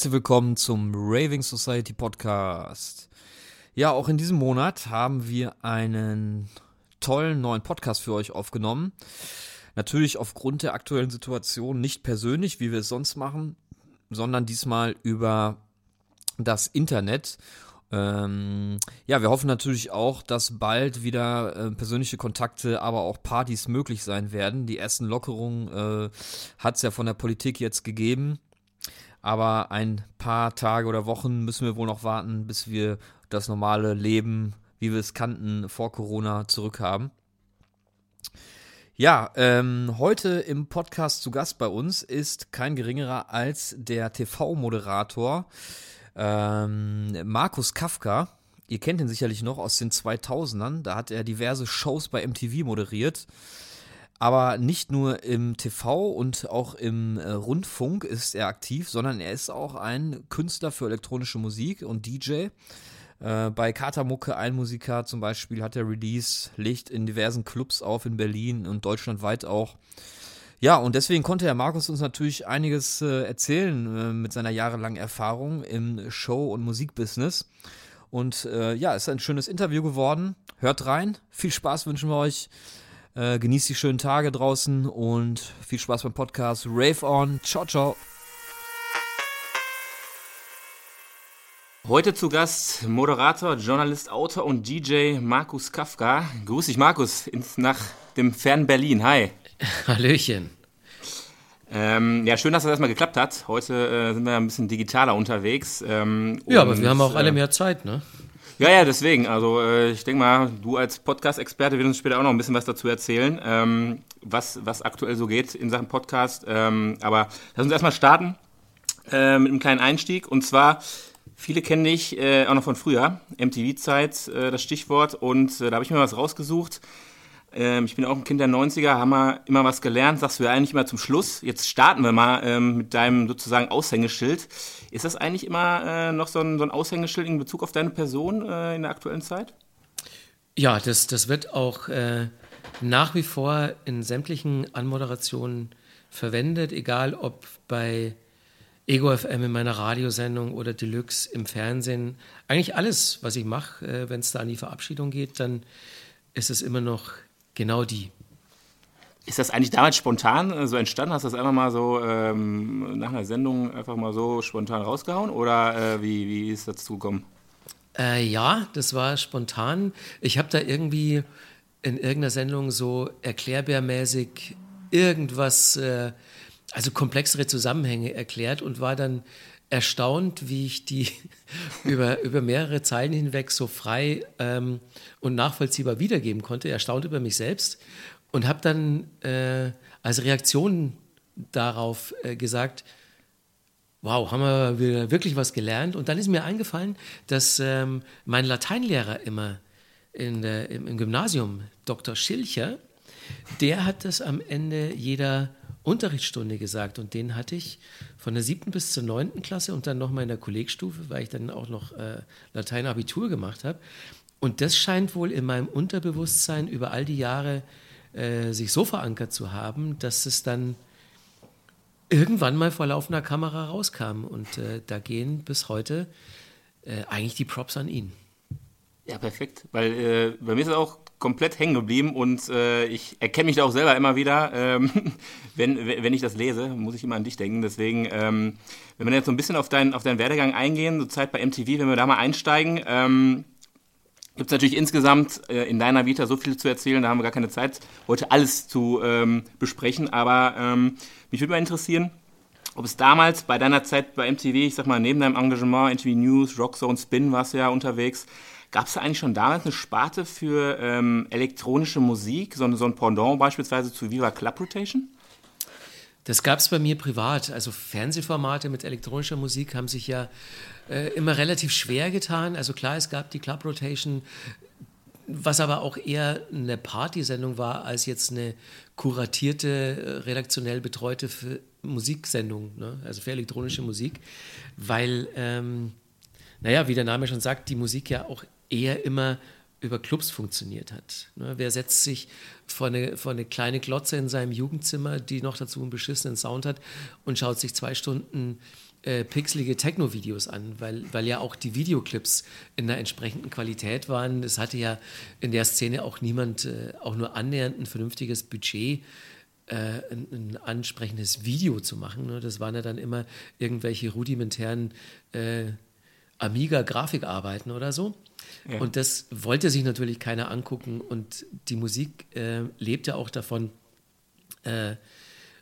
Herzlich willkommen zum Raving Society Podcast. Ja, auch in diesem Monat haben wir einen tollen neuen Podcast für euch aufgenommen. Natürlich aufgrund der aktuellen Situation nicht persönlich, wie wir es sonst machen, sondern diesmal über das Internet. Ähm, ja, wir hoffen natürlich auch, dass bald wieder äh, persönliche Kontakte, aber auch Partys möglich sein werden. Die ersten Lockerungen äh, hat es ja von der Politik jetzt gegeben. Aber ein paar Tage oder Wochen müssen wir wohl noch warten, bis wir das normale Leben, wie wir es kannten, vor Corona zurückhaben. Ja, ähm, heute im Podcast zu Gast bei uns ist kein geringerer als der TV-Moderator ähm, Markus Kafka. Ihr kennt ihn sicherlich noch aus den 2000ern. Da hat er diverse Shows bei MTV moderiert. Aber nicht nur im TV und auch im äh, Rundfunk ist er aktiv, sondern er ist auch ein Künstler für elektronische Musik und DJ. Äh, bei Katamucke ein Musiker zum Beispiel hat er Release, legt in diversen Clubs auf in Berlin und deutschlandweit auch. Ja, und deswegen konnte Herr Markus uns natürlich einiges äh, erzählen äh, mit seiner jahrelangen Erfahrung im Show- und Musikbusiness. Und äh, ja, ist ein schönes Interview geworden. Hört rein. Viel Spaß wünschen wir euch. Äh, genießt die schönen Tage draußen und viel Spaß beim Podcast. Rave on. Ciao, ciao. Heute zu Gast Moderator, Journalist, Autor und DJ Markus Kafka. Grüß dich, Markus, ins, nach dem fernen Berlin. Hi. Hallöchen. Ähm, ja, schön, dass das erstmal geklappt hat. Heute äh, sind wir ein bisschen digitaler unterwegs. Ähm, ja, aber wir haben auch alle äh, mehr Zeit, ne? Ja, ja, deswegen. Also äh, ich denke mal, du als Podcast-Experte wirst uns später auch noch ein bisschen was dazu erzählen, ähm, was, was aktuell so geht in Sachen Podcast. Ähm, aber lass uns erstmal starten äh, mit einem kleinen Einstieg. Und zwar, viele kennen dich äh, auch noch von früher, MTV-Zeit, das Stichwort. Und da habe ich mir was rausgesucht. Ähm, ich bin auch ein Kind der 90er, haben wir immer was gelernt, sagst du ja eigentlich immer zum Schluss. Jetzt starten wir mal ähm, mit deinem sozusagen Aushängeschild. Ist das eigentlich immer äh, noch so ein, so ein, Aushängeschild in Bezug auf deine Person äh, in der aktuellen Zeit? Ja, das, das wird auch äh, nach wie vor in sämtlichen Anmoderationen verwendet, egal ob bei Ego FM in meiner Radiosendung oder Deluxe im Fernsehen. Eigentlich alles, was ich mache, äh, wenn es da an die Verabschiedung geht, dann ist es immer noch Genau die. Ist das eigentlich damals spontan äh, so entstanden? Hast du das einfach mal so ähm, nach einer Sendung einfach mal so spontan rausgehauen oder äh, wie, wie ist das zugekommen? Äh, ja, das war spontan. Ich habe da irgendwie in irgendeiner Sendung so erklärbärmäßig irgendwas, äh, also komplexere Zusammenhänge erklärt und war dann erstaunt, wie ich die über, über mehrere Zeilen hinweg so frei ähm, und nachvollziehbar wiedergeben konnte. Erstaunt über mich selbst und habe dann äh, als Reaktion darauf äh, gesagt, wow, haben wir wirklich was gelernt? Und dann ist mir eingefallen, dass ähm, mein Lateinlehrer immer in der, im, im Gymnasium, Dr. Schilcher, der hat das am Ende jeder Unterrichtsstunde gesagt und den hatte ich von der siebten bis zur neunten Klasse und dann nochmal in der Kollegstufe, weil ich dann auch noch äh, Lateinabitur gemacht habe. Und das scheint wohl in meinem Unterbewusstsein über all die Jahre äh, sich so verankert zu haben, dass es dann irgendwann mal vor laufender Kamera rauskam. Und äh, da gehen bis heute äh, eigentlich die Props an ihn. Ja, perfekt. Weil äh, bei mir ist es auch komplett hängen geblieben und äh, ich erkenne mich da auch selber immer wieder. Ähm, wenn, wenn ich das lese, muss ich immer an dich denken. Deswegen, ähm, wenn wir jetzt so ein bisschen auf, dein, auf deinen Werdegang eingehen, so Zeit bei MTV, wenn wir da mal einsteigen, ähm, gibt es natürlich insgesamt äh, in deiner Vita so viel zu erzählen, da haben wir gar keine Zeit, heute alles zu ähm, besprechen. Aber ähm, mich würde mal interessieren, ob es damals bei deiner Zeit bei MTV, ich sag mal, neben deinem Engagement, MTV News, Rockzone, Spin warst du ja unterwegs, Gab es da eigentlich schon damals eine Sparte für ähm, elektronische Musik, so, so ein Pendant beispielsweise zu Viva Club Rotation? Das gab es bei mir privat. Also Fernsehformate mit elektronischer Musik haben sich ja äh, immer relativ schwer getan. Also klar, es gab die Club Rotation, was aber auch eher eine Partysendung war, als jetzt eine kuratierte, äh, redaktionell betreute Musiksendung, ne? also für elektronische Musik, weil, ähm, naja, wie der Name schon sagt, die Musik ja auch eher immer über Clubs funktioniert hat. Ne, wer setzt sich vor eine, vor eine kleine Glotze in seinem Jugendzimmer, die noch dazu einen beschissenen Sound hat und schaut sich zwei Stunden äh, pixelige Techno-Videos an, weil, weil ja auch die Videoclips in einer entsprechenden Qualität waren. Es hatte ja in der Szene auch niemand äh, auch nur annähernd ein vernünftiges Budget, äh, ein, ein, ansprechendes Video zu machen. Ne? Das waren ja dann immer irgendwelche rudimentären äh, Amiga-Grafikarbeiten oder so. Ja. Und das wollte sich natürlich keiner angucken. Und die Musik äh, lebt ja auch davon, äh,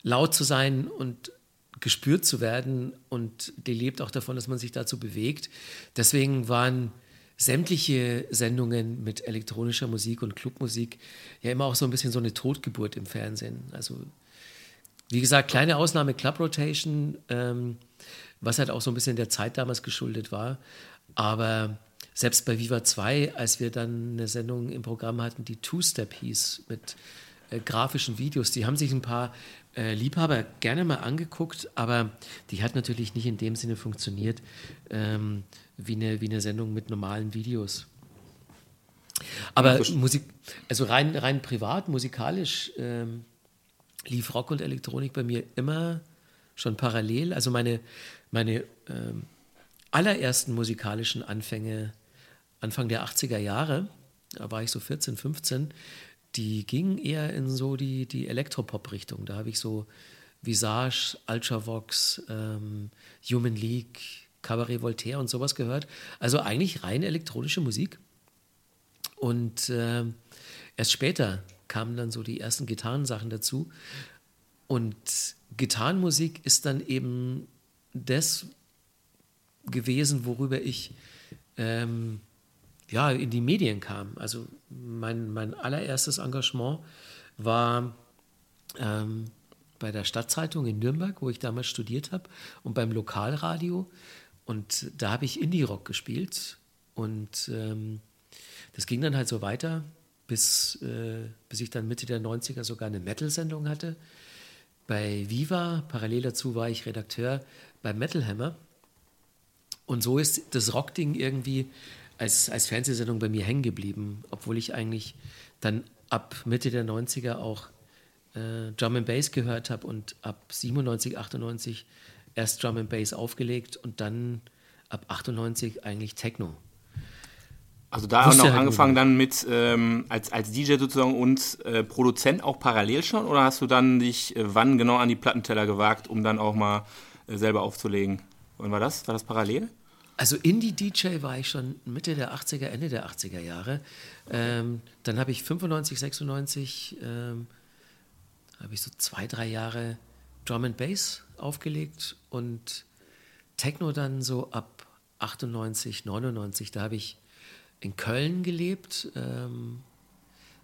laut zu sein und gespürt zu werden. Und die lebt auch davon, dass man sich dazu bewegt. Deswegen waren sämtliche Sendungen mit elektronischer Musik und Clubmusik ja immer auch so ein bisschen so eine Totgeburt im Fernsehen. Also wie gesagt, kleine Ausnahme Club Rotation, ähm, was halt auch so ein bisschen der Zeit damals geschuldet war. Aber selbst bei Viva 2, als wir dann eine Sendung im Programm hatten, die Two-Step hieß, mit äh, grafischen Videos, die haben sich ein paar äh, Liebhaber gerne mal angeguckt, aber die hat natürlich nicht in dem Sinne funktioniert ähm, wie, eine, wie eine Sendung mit normalen Videos. Aber Musik, also rein, rein privat, musikalisch ähm, lief Rock und Elektronik bei mir immer schon parallel. Also meine, meine ähm, allerersten musikalischen Anfänge Anfang der 80er Jahre, da war ich so 14, 15, die gingen eher in so die, die Elektropop-Richtung. Da habe ich so Visage, Ultravox, ähm, Human League, Cabaret Voltaire und sowas gehört. Also eigentlich rein elektronische Musik. Und äh, erst später kamen dann so die ersten Gitarrensachen dazu. Und Gitarrenmusik ist dann eben das gewesen, worüber ich ähm, ja, in die Medien kam. Also mein, mein allererstes Engagement war ähm, bei der Stadtzeitung in Nürnberg, wo ich damals studiert habe, und beim Lokalradio. Und da habe ich Indie-Rock gespielt. Und ähm, das ging dann halt so weiter, bis, äh, bis ich dann Mitte der 90er sogar eine Metal-Sendung hatte. Bei Viva, parallel dazu war ich Redakteur bei Metal Hammer. Und so ist das Rock-Ding irgendwie als, als Fernsehsendung bei mir hängen geblieben, obwohl ich eigentlich dann ab Mitte der 90er auch äh, Drum and Bass gehört habe und ab 97, 98 erst Drum and Bass aufgelegt und dann ab 98 eigentlich Techno. Also da auch noch halt angefangen dann mit ähm, als, als DJ sozusagen und äh, Produzent auch parallel schon oder hast du dann dich äh, wann genau an die Plattenteller gewagt, um dann auch mal äh, selber aufzulegen? Wann war das? War das parallel? Also Indie-DJ war ich schon Mitte der 80er, Ende der 80er Jahre. Ähm, dann habe ich 95, 96, ähm, habe ich so zwei, drei Jahre Drum and Bass aufgelegt und Techno dann so ab 98, 99. Da habe ich in Köln gelebt, ähm,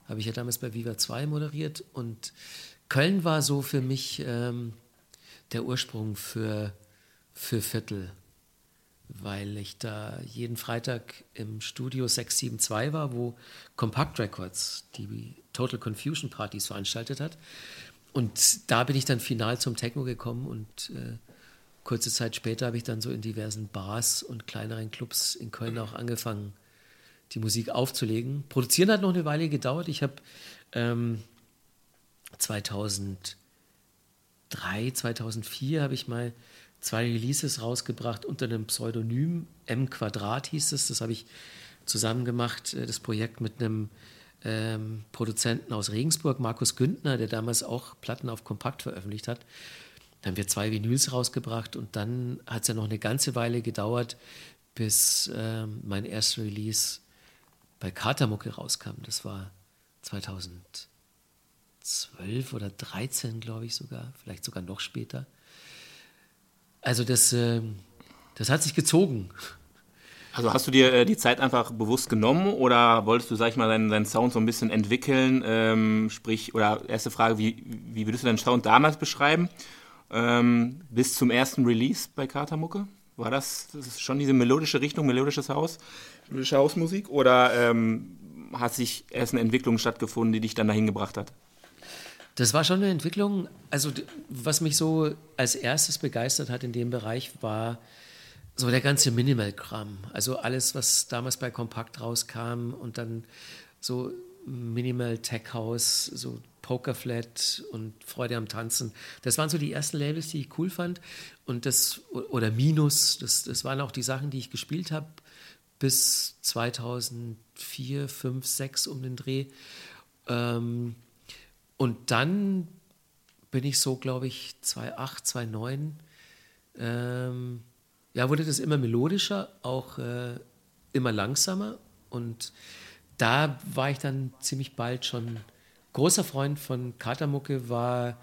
habe ich ja damals bei Viva 2 moderiert und Köln war so für mich ähm, der Ursprung für, für Viertel weil ich da jeden Freitag im Studio 672 war, wo Compact Records die Total Confusion Partys veranstaltet hat. Und da bin ich dann final zum Techno gekommen und äh, kurze Zeit später habe ich dann so in diversen Bars und kleineren Clubs in Köln auch angefangen, die Musik aufzulegen. Produzieren hat noch eine Weile gedauert. Ich habe ähm, 2003, 2004 habe ich mal zwei Releases rausgebracht unter einem Pseudonym. M Quadrat hieß es. Das habe ich zusammen gemacht, äh, das Projekt mit einem ähm, Produzenten aus Regensburg, Markus Güntner, der damals auch Platten auf Kompakt veröffentlicht hat. Dann haben wir zwei Vinyls rausgebracht und dann hat es ja noch eine ganze Weile gedauert, bis ähm, mein erster Release bei Katermucke rauskam. Das war 2012 oder 2013, glaube ich sogar, vielleicht sogar noch später. Also das, äh, das hat sich gezogen. Also hast du dir äh, die Zeit einfach bewusst genommen oder wolltest du, sag ich mal, deinen, deinen Sound so ein bisschen entwickeln? Ähm, sprich, oder erste Frage, wie, wie würdest du deinen Sound damals beschreiben? Ähm, bis zum ersten Release bei Katermucke? War das, das schon diese melodische Richtung, melodisches Haus, melodische Hausmusik? Oder ähm, hat sich erst eine Entwicklung stattgefunden, die dich dann dahin gebracht hat? Das war schon eine Entwicklung. Also, was mich so als erstes begeistert hat in dem Bereich, war so der ganze Minimal-Kram. Also alles, was damals bei Kompakt rauskam und dann so Minimal Tech House, so Pokerflat und Freude am Tanzen. Das waren so die ersten Labels, die ich cool fand. Und das, oder Minus, das, das waren auch die Sachen, die ich gespielt habe bis 2004, 5, 6 um den Dreh. Ähm, und dann bin ich so, glaube ich, 2008, 2009, ähm, ja, wurde das immer melodischer, auch äh, immer langsamer. Und da war ich dann ziemlich bald schon großer Freund von Katermucke, war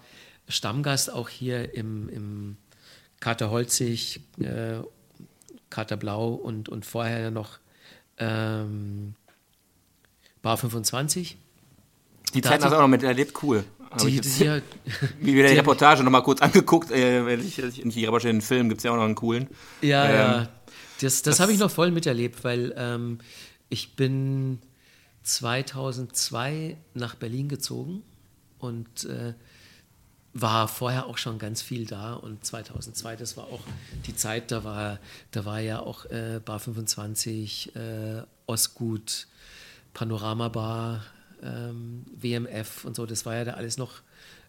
Stammgast auch hier im, im Kater Holzig, äh, Kater Blau und, und vorher noch ähm, Bar 25. Die Zeit hast du auch noch miterlebt, cool. Die, ich die, wie wir die Reportage noch mal kurz angeguckt, äh, ich, in die den Film gibt es ja auch noch einen coolen. Ja, ähm, ja. Das, das, das habe ich noch voll miterlebt, weil ähm, ich bin 2002 nach Berlin gezogen und äh, war vorher auch schon ganz viel da und 2002, das war auch die Zeit, da war, da war ja auch äh, Bar 25, äh, Ostgut, Panorama Bar, ähm, WMF und so, das war ja da alles noch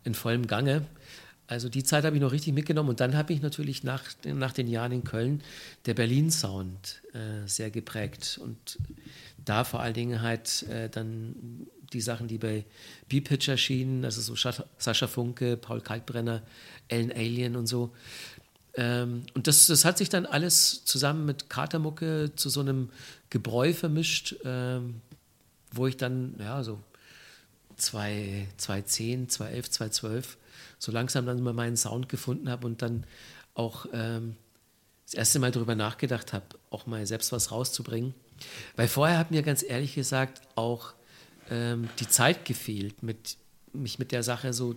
in vollem Gange. Also die Zeit habe ich noch richtig mitgenommen und dann habe ich natürlich nach, nach den Jahren in Köln der Berlin-Sound äh, sehr geprägt und da vor allen Dingen halt äh, dann die Sachen, die bei B-Pitch erschienen, also so Sascha Funke, Paul Kalkbrenner, Ellen Alien und so. Ähm, und das, das hat sich dann alles zusammen mit Katermucke zu so einem Gebräu vermischt, ähm, wo ich dann, ja, so 2010, 2011, 2012 so langsam dann mal meinen Sound gefunden habe und dann auch ähm, das erste Mal darüber nachgedacht habe, auch mal selbst was rauszubringen. Weil vorher hat mir ganz ehrlich gesagt auch ähm, die Zeit gefehlt, mit, mich mit der Sache so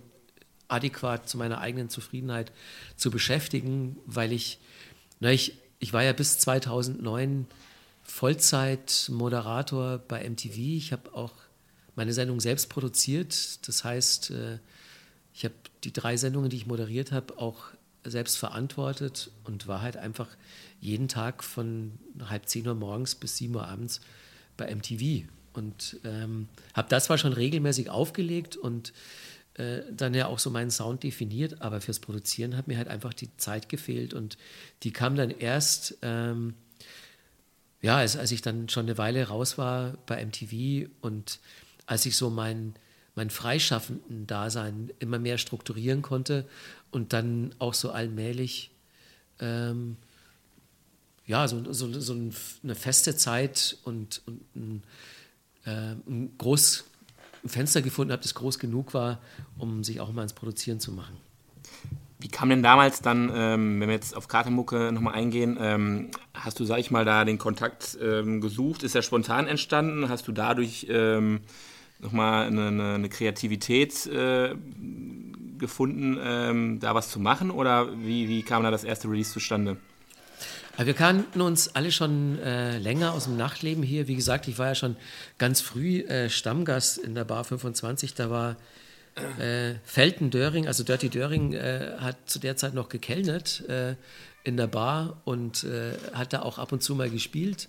adäquat zu meiner eigenen Zufriedenheit zu beschäftigen, weil ich, na, ich, ich war ja bis 2009 Vollzeit-Moderator bei MTV. Ich habe auch meine Sendung selbst produziert. Das heißt, äh, ich habe die drei Sendungen, die ich moderiert habe, auch selbst verantwortet und war halt einfach jeden Tag von halb zehn Uhr morgens bis sieben Uhr abends bei MTV und ähm, habe das zwar schon regelmäßig aufgelegt und äh, dann ja auch so meinen Sound definiert, aber fürs Produzieren hat mir halt einfach die Zeit gefehlt und die kam dann erst, ähm, ja, als, als ich dann schon eine Weile raus war bei MTV und als ich so mein, mein freischaffenden Dasein immer mehr strukturieren konnte und dann auch so allmählich ähm, ja, so, so, so eine feste Zeit und, und ein, äh, ein, groß, ein Fenster gefunden habe, das groß genug war, um sich auch mal ins Produzieren zu machen. Wie kam denn damals dann, ähm, wenn wir jetzt auf Kartemucke nochmal eingehen, ähm, hast du, sag ich mal, da den Kontakt ähm, gesucht? Ist er spontan entstanden? Hast du dadurch ähm, nochmal eine, eine, eine Kreativität äh, gefunden, ähm, da was zu machen? Oder wie, wie kam da das erste Release zustande? Wir kannten uns alle schon äh, länger aus dem Nachtleben hier. Wie gesagt, ich war ja schon ganz früh äh, Stammgast in der Bar 25. Da war äh, Felten Döring, also Dirty Döring, äh, hat zu der Zeit noch gekellnert äh, in der Bar und äh, hat da auch ab und zu mal gespielt.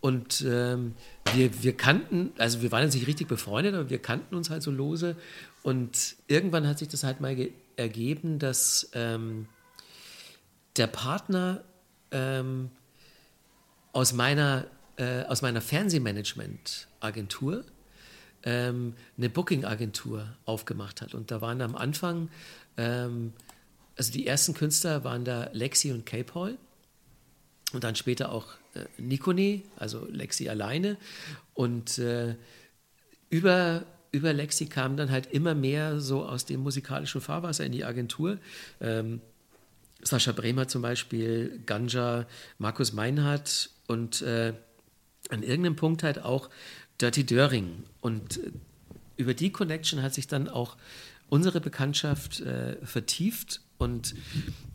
Und ähm, wir, wir kannten, also wir waren jetzt nicht richtig befreundet, aber wir kannten uns halt so lose. Und irgendwann hat sich das halt mal ergeben, dass ähm, der Partner ähm, aus meiner, äh, aus meiner Fernsehmanagement-Agentur ähm, eine Booking-Agentur aufgemacht hat. Und da waren am Anfang, ähm, also die ersten Künstler waren da Lexi und K-Paul und dann später auch äh, Nikone, also Lexi alleine. Und äh, über, über Lexi kam dann halt immer mehr so aus dem musikalischen Fahrwasser in die Agentur. Ähm, Sascha Bremer zum Beispiel, Ganja, Markus Meinhardt und äh, an irgendeinem Punkt halt auch Dirty Döring. Und äh, über die Connection hat sich dann auch unsere Bekanntschaft äh, vertieft und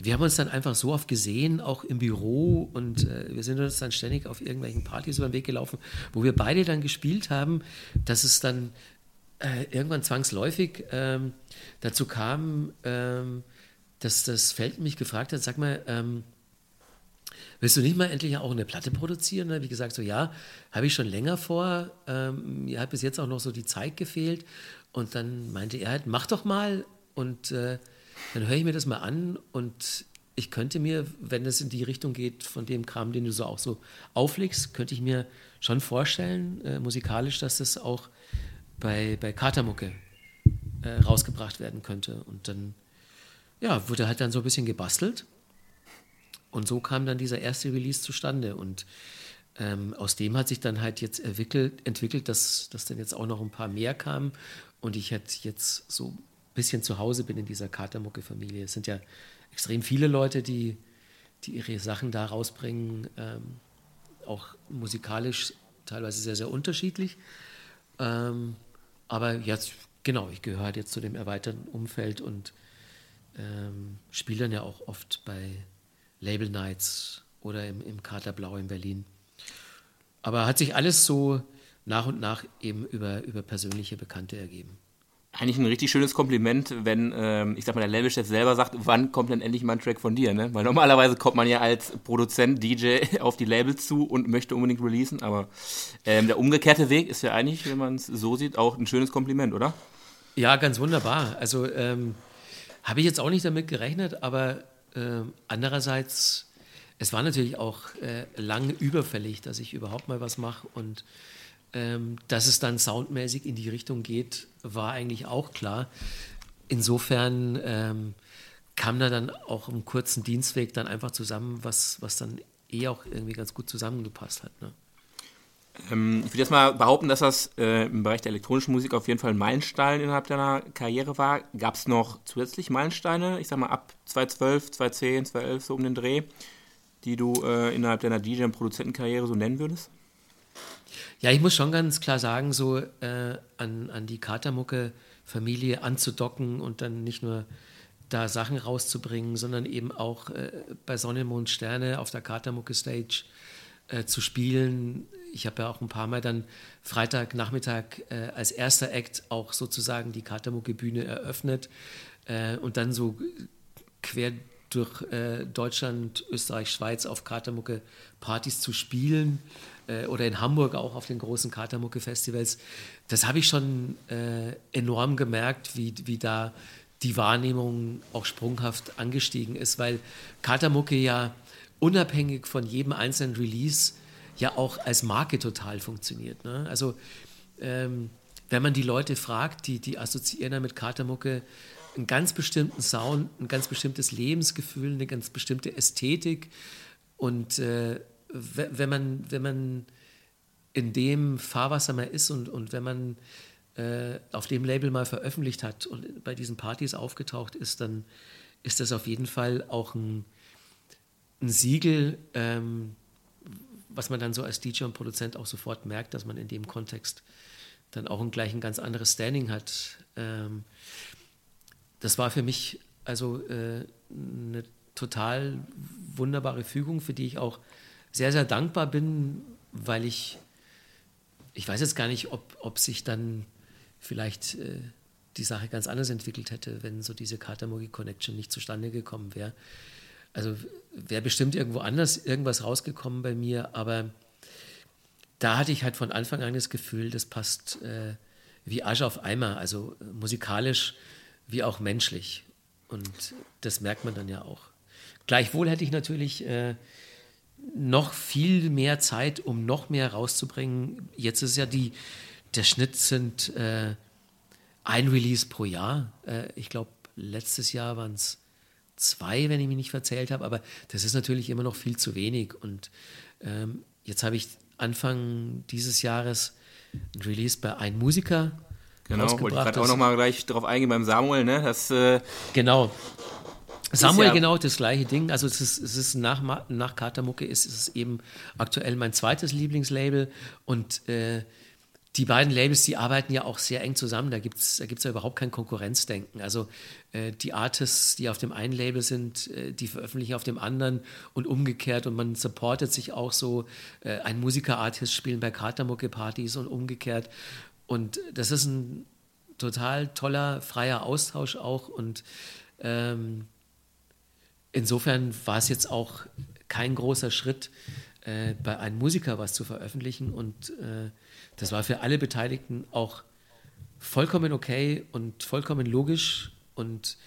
wir haben uns dann einfach so oft gesehen, auch im Büro und äh, wir sind uns dann ständig auf irgendwelchen Partys über den Weg gelaufen, wo wir beide dann gespielt haben, dass es dann äh, irgendwann zwangsläufig ähm, dazu kam, ähm, dass das Feld mich gefragt hat, sag mal, ähm, Willst du nicht mal endlich auch eine Platte produzieren? Wie gesagt, so ja, habe ich schon länger vor. Ähm, mir hat bis jetzt auch noch so die Zeit gefehlt. Und dann meinte er halt, mach doch mal. Und äh, dann höre ich mir das mal an. Und ich könnte mir, wenn es in die Richtung geht von dem Kram, den du so auch so auflegst, könnte ich mir schon vorstellen, äh, musikalisch, dass das auch bei, bei Katermucke äh, rausgebracht werden könnte. Und dann, ja, wurde halt dann so ein bisschen gebastelt. Und so kam dann dieser erste Release zustande. Und ähm, aus dem hat sich dann halt jetzt entwickelt, entwickelt dass, dass dann jetzt auch noch ein paar mehr kamen und ich halt jetzt so ein bisschen zu Hause bin in dieser Katermucke-Familie. Es sind ja extrem viele Leute, die, die ihre Sachen da rausbringen, ähm, auch musikalisch teilweise sehr, sehr unterschiedlich. Ähm, aber jetzt, genau, ich gehöre halt jetzt zu dem erweiterten Umfeld und ähm, spiele dann ja auch oft bei Label Nights oder im, im Kater Blau in Berlin. Aber hat sich alles so nach und nach eben über, über persönliche Bekannte ergeben. Eigentlich ein richtig schönes Kompliment, wenn, ähm, ich sag mal, der Labelchef selber sagt, wann kommt denn endlich mal ein Track von dir, ne? Weil normalerweise kommt man ja als Produzent, DJ auf die Labels zu und möchte unbedingt releasen, aber ähm, der umgekehrte Weg ist ja eigentlich, wenn man es so sieht, auch ein schönes Kompliment, oder? Ja, ganz wunderbar. Also ähm, habe ich jetzt auch nicht damit gerechnet, aber äh, andererseits, es war natürlich auch äh, lange überfällig, dass ich überhaupt mal was mache und ähm, dass es dann soundmäßig in die Richtung geht, war eigentlich auch klar. Insofern ähm, kam da dann auch im kurzen Dienstweg dann einfach zusammen, was, was dann eh auch irgendwie ganz gut zusammengepasst hat. Ne? Ähm, ich würde jetzt mal behaupten, dass das äh, im Bereich der elektronischen Musik auf jeden Fall ein Meilenstein innerhalb deiner Karriere war. Gab es noch zusätzlich Meilensteine, ich sag mal ab 2012, 2010, 2011, so um den Dreh, die du äh, innerhalb deiner DJ- und Produzentenkarriere so nennen würdest? Ja, ich muss schon ganz klar sagen, so äh, an, an die Katermucke-Familie anzudocken und dann nicht nur da Sachen rauszubringen, sondern eben auch äh, bei Sonne, Mond, Sterne auf der Katermucke-Stage äh, zu spielen. Ich habe ja auch ein paar Mal dann Freitagnachmittag äh, als erster Act auch sozusagen die Katermucke-Bühne eröffnet äh, und dann so quer durch äh, Deutschland, Österreich, Schweiz auf Katermucke-Partys zu spielen äh, oder in Hamburg auch auf den großen Katermucke-Festivals. Das habe ich schon äh, enorm gemerkt, wie, wie da die Wahrnehmung auch sprunghaft angestiegen ist, weil Katermucke ja unabhängig von jedem einzelnen Release ja auch als Marke total funktioniert. Ne? Also ähm, wenn man die Leute fragt, die, die assoziieren dann mit Katermucke einen ganz bestimmten Sound, ein ganz bestimmtes Lebensgefühl, eine ganz bestimmte Ästhetik. Und äh, wenn, man, wenn man in dem Fahrwasser mal ist und, und wenn man äh, auf dem Label mal veröffentlicht hat und bei diesen Partys aufgetaucht ist, dann ist das auf jeden Fall auch ein, ein Siegel, ähm, was man dann so als DJ und Produzent auch sofort merkt, dass man in dem Kontext dann auch gleich ein ganz anderes Standing hat. Ähm, das war für mich also äh, eine total wunderbare Fügung, für die ich auch sehr, sehr dankbar bin, weil ich, ich weiß jetzt gar nicht, ob, ob sich dann vielleicht äh, die Sache ganz anders entwickelt hätte, wenn so diese Katamogi Connection nicht zustande gekommen wäre. Also wäre bestimmt irgendwo anders irgendwas rausgekommen bei mir, aber da hatte ich halt von Anfang an das Gefühl, das passt äh, wie Asche auf Eimer, also musikalisch wie auch menschlich. Und das merkt man dann ja auch. Gleichwohl hätte ich natürlich äh, noch viel mehr Zeit, um noch mehr rauszubringen. Jetzt ist ja die, der Schnitt sind äh, ein Release pro Jahr. Äh, ich glaube, letztes Jahr waren es zwei, wenn ich mich nicht verzählt habe, aber das ist natürlich immer noch viel zu wenig. Und ähm, jetzt habe ich Anfang dieses Jahres ein Release bei Ein Musiker. Genau, wollte ich gerade auch nochmal gleich darauf eingehen beim Samuel, ne? Das, äh, genau. Samuel, ja genau das gleiche Ding. Also es ist, es ist nach, nach Katermucke ist es eben aktuell mein zweites Lieblingslabel und äh, die beiden Labels, die arbeiten ja auch sehr eng zusammen. Da gibt es da gibt's ja überhaupt kein Konkurrenzdenken. Also äh, die Artists, die auf dem einen Label sind, äh, die veröffentlichen auf dem anderen und umgekehrt. Und man supportet sich auch so. Äh, ein Musiker-Artist spielen bei Katermucke-Partys und umgekehrt. Und das ist ein total toller, freier Austausch auch. Und ähm, insofern war es jetzt auch kein großer Schritt, äh, bei einem Musiker was zu veröffentlichen. Und äh, das war für alle Beteiligten auch vollkommen okay und vollkommen logisch und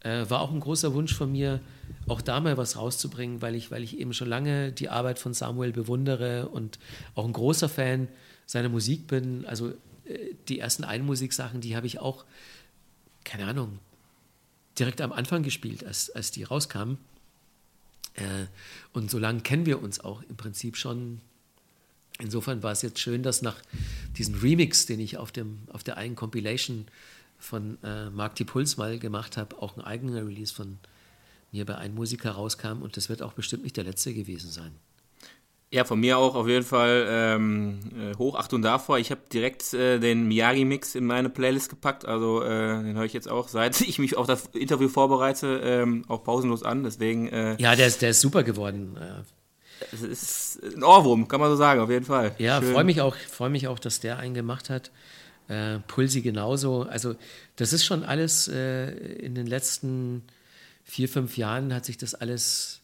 äh, war auch ein großer Wunsch von mir, auch da mal was rauszubringen, weil ich, weil ich eben schon lange die Arbeit von Samuel bewundere und auch ein großer Fan seiner Musik bin. Also äh, die ersten Einmusiksachen, die habe ich auch, keine Ahnung, direkt am Anfang gespielt, als, als die rauskamen. Äh, und so lange kennen wir uns auch im Prinzip schon. Insofern war es jetzt schön, dass nach diesem Remix, den ich auf, dem, auf der einen Compilation von äh, Mark die Puls mal gemacht habe, auch ein eigener Release von mir bei einem Musiker rauskam. Und das wird auch bestimmt nicht der letzte gewesen sein. Ja, von mir auch auf jeden Fall ähm, äh, Hochachtung davor. Ich habe direkt äh, den Miyagi-Mix in meine Playlist gepackt. Also äh, den höre ich jetzt auch, seit ich mich auf das Interview vorbereite, ähm, auch pausenlos an. Deswegen. Äh, ja, der ist, der ist super geworden. Es ist ein Ohrwurm, kann man so sagen, auf jeden Fall. Ja, freue mich, auch, mich auch, dass der einen gemacht hat. Äh, Pulsi genauso. Also das ist schon alles äh, in den letzten vier, fünf Jahren hat sich das alles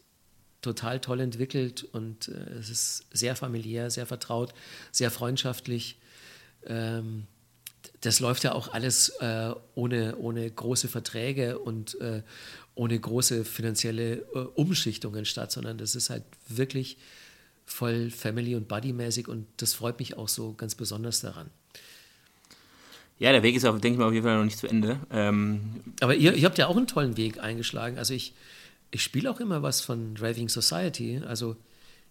total toll entwickelt und äh, es ist sehr familiär, sehr vertraut, sehr freundschaftlich. Ähm, das läuft ja auch alles äh, ohne, ohne große Verträge und äh, ohne große finanzielle äh, Umschichtungen statt, sondern das ist halt wirklich voll Family- und Buddy-mäßig und das freut mich auch so ganz besonders daran. Ja, der Weg ist, denke ich mal, auf jeden Fall noch nicht zu Ende. Ähm Aber ihr, ihr habt ja auch einen tollen Weg eingeschlagen. Also ich, ich spiele auch immer was von Raving Society. Also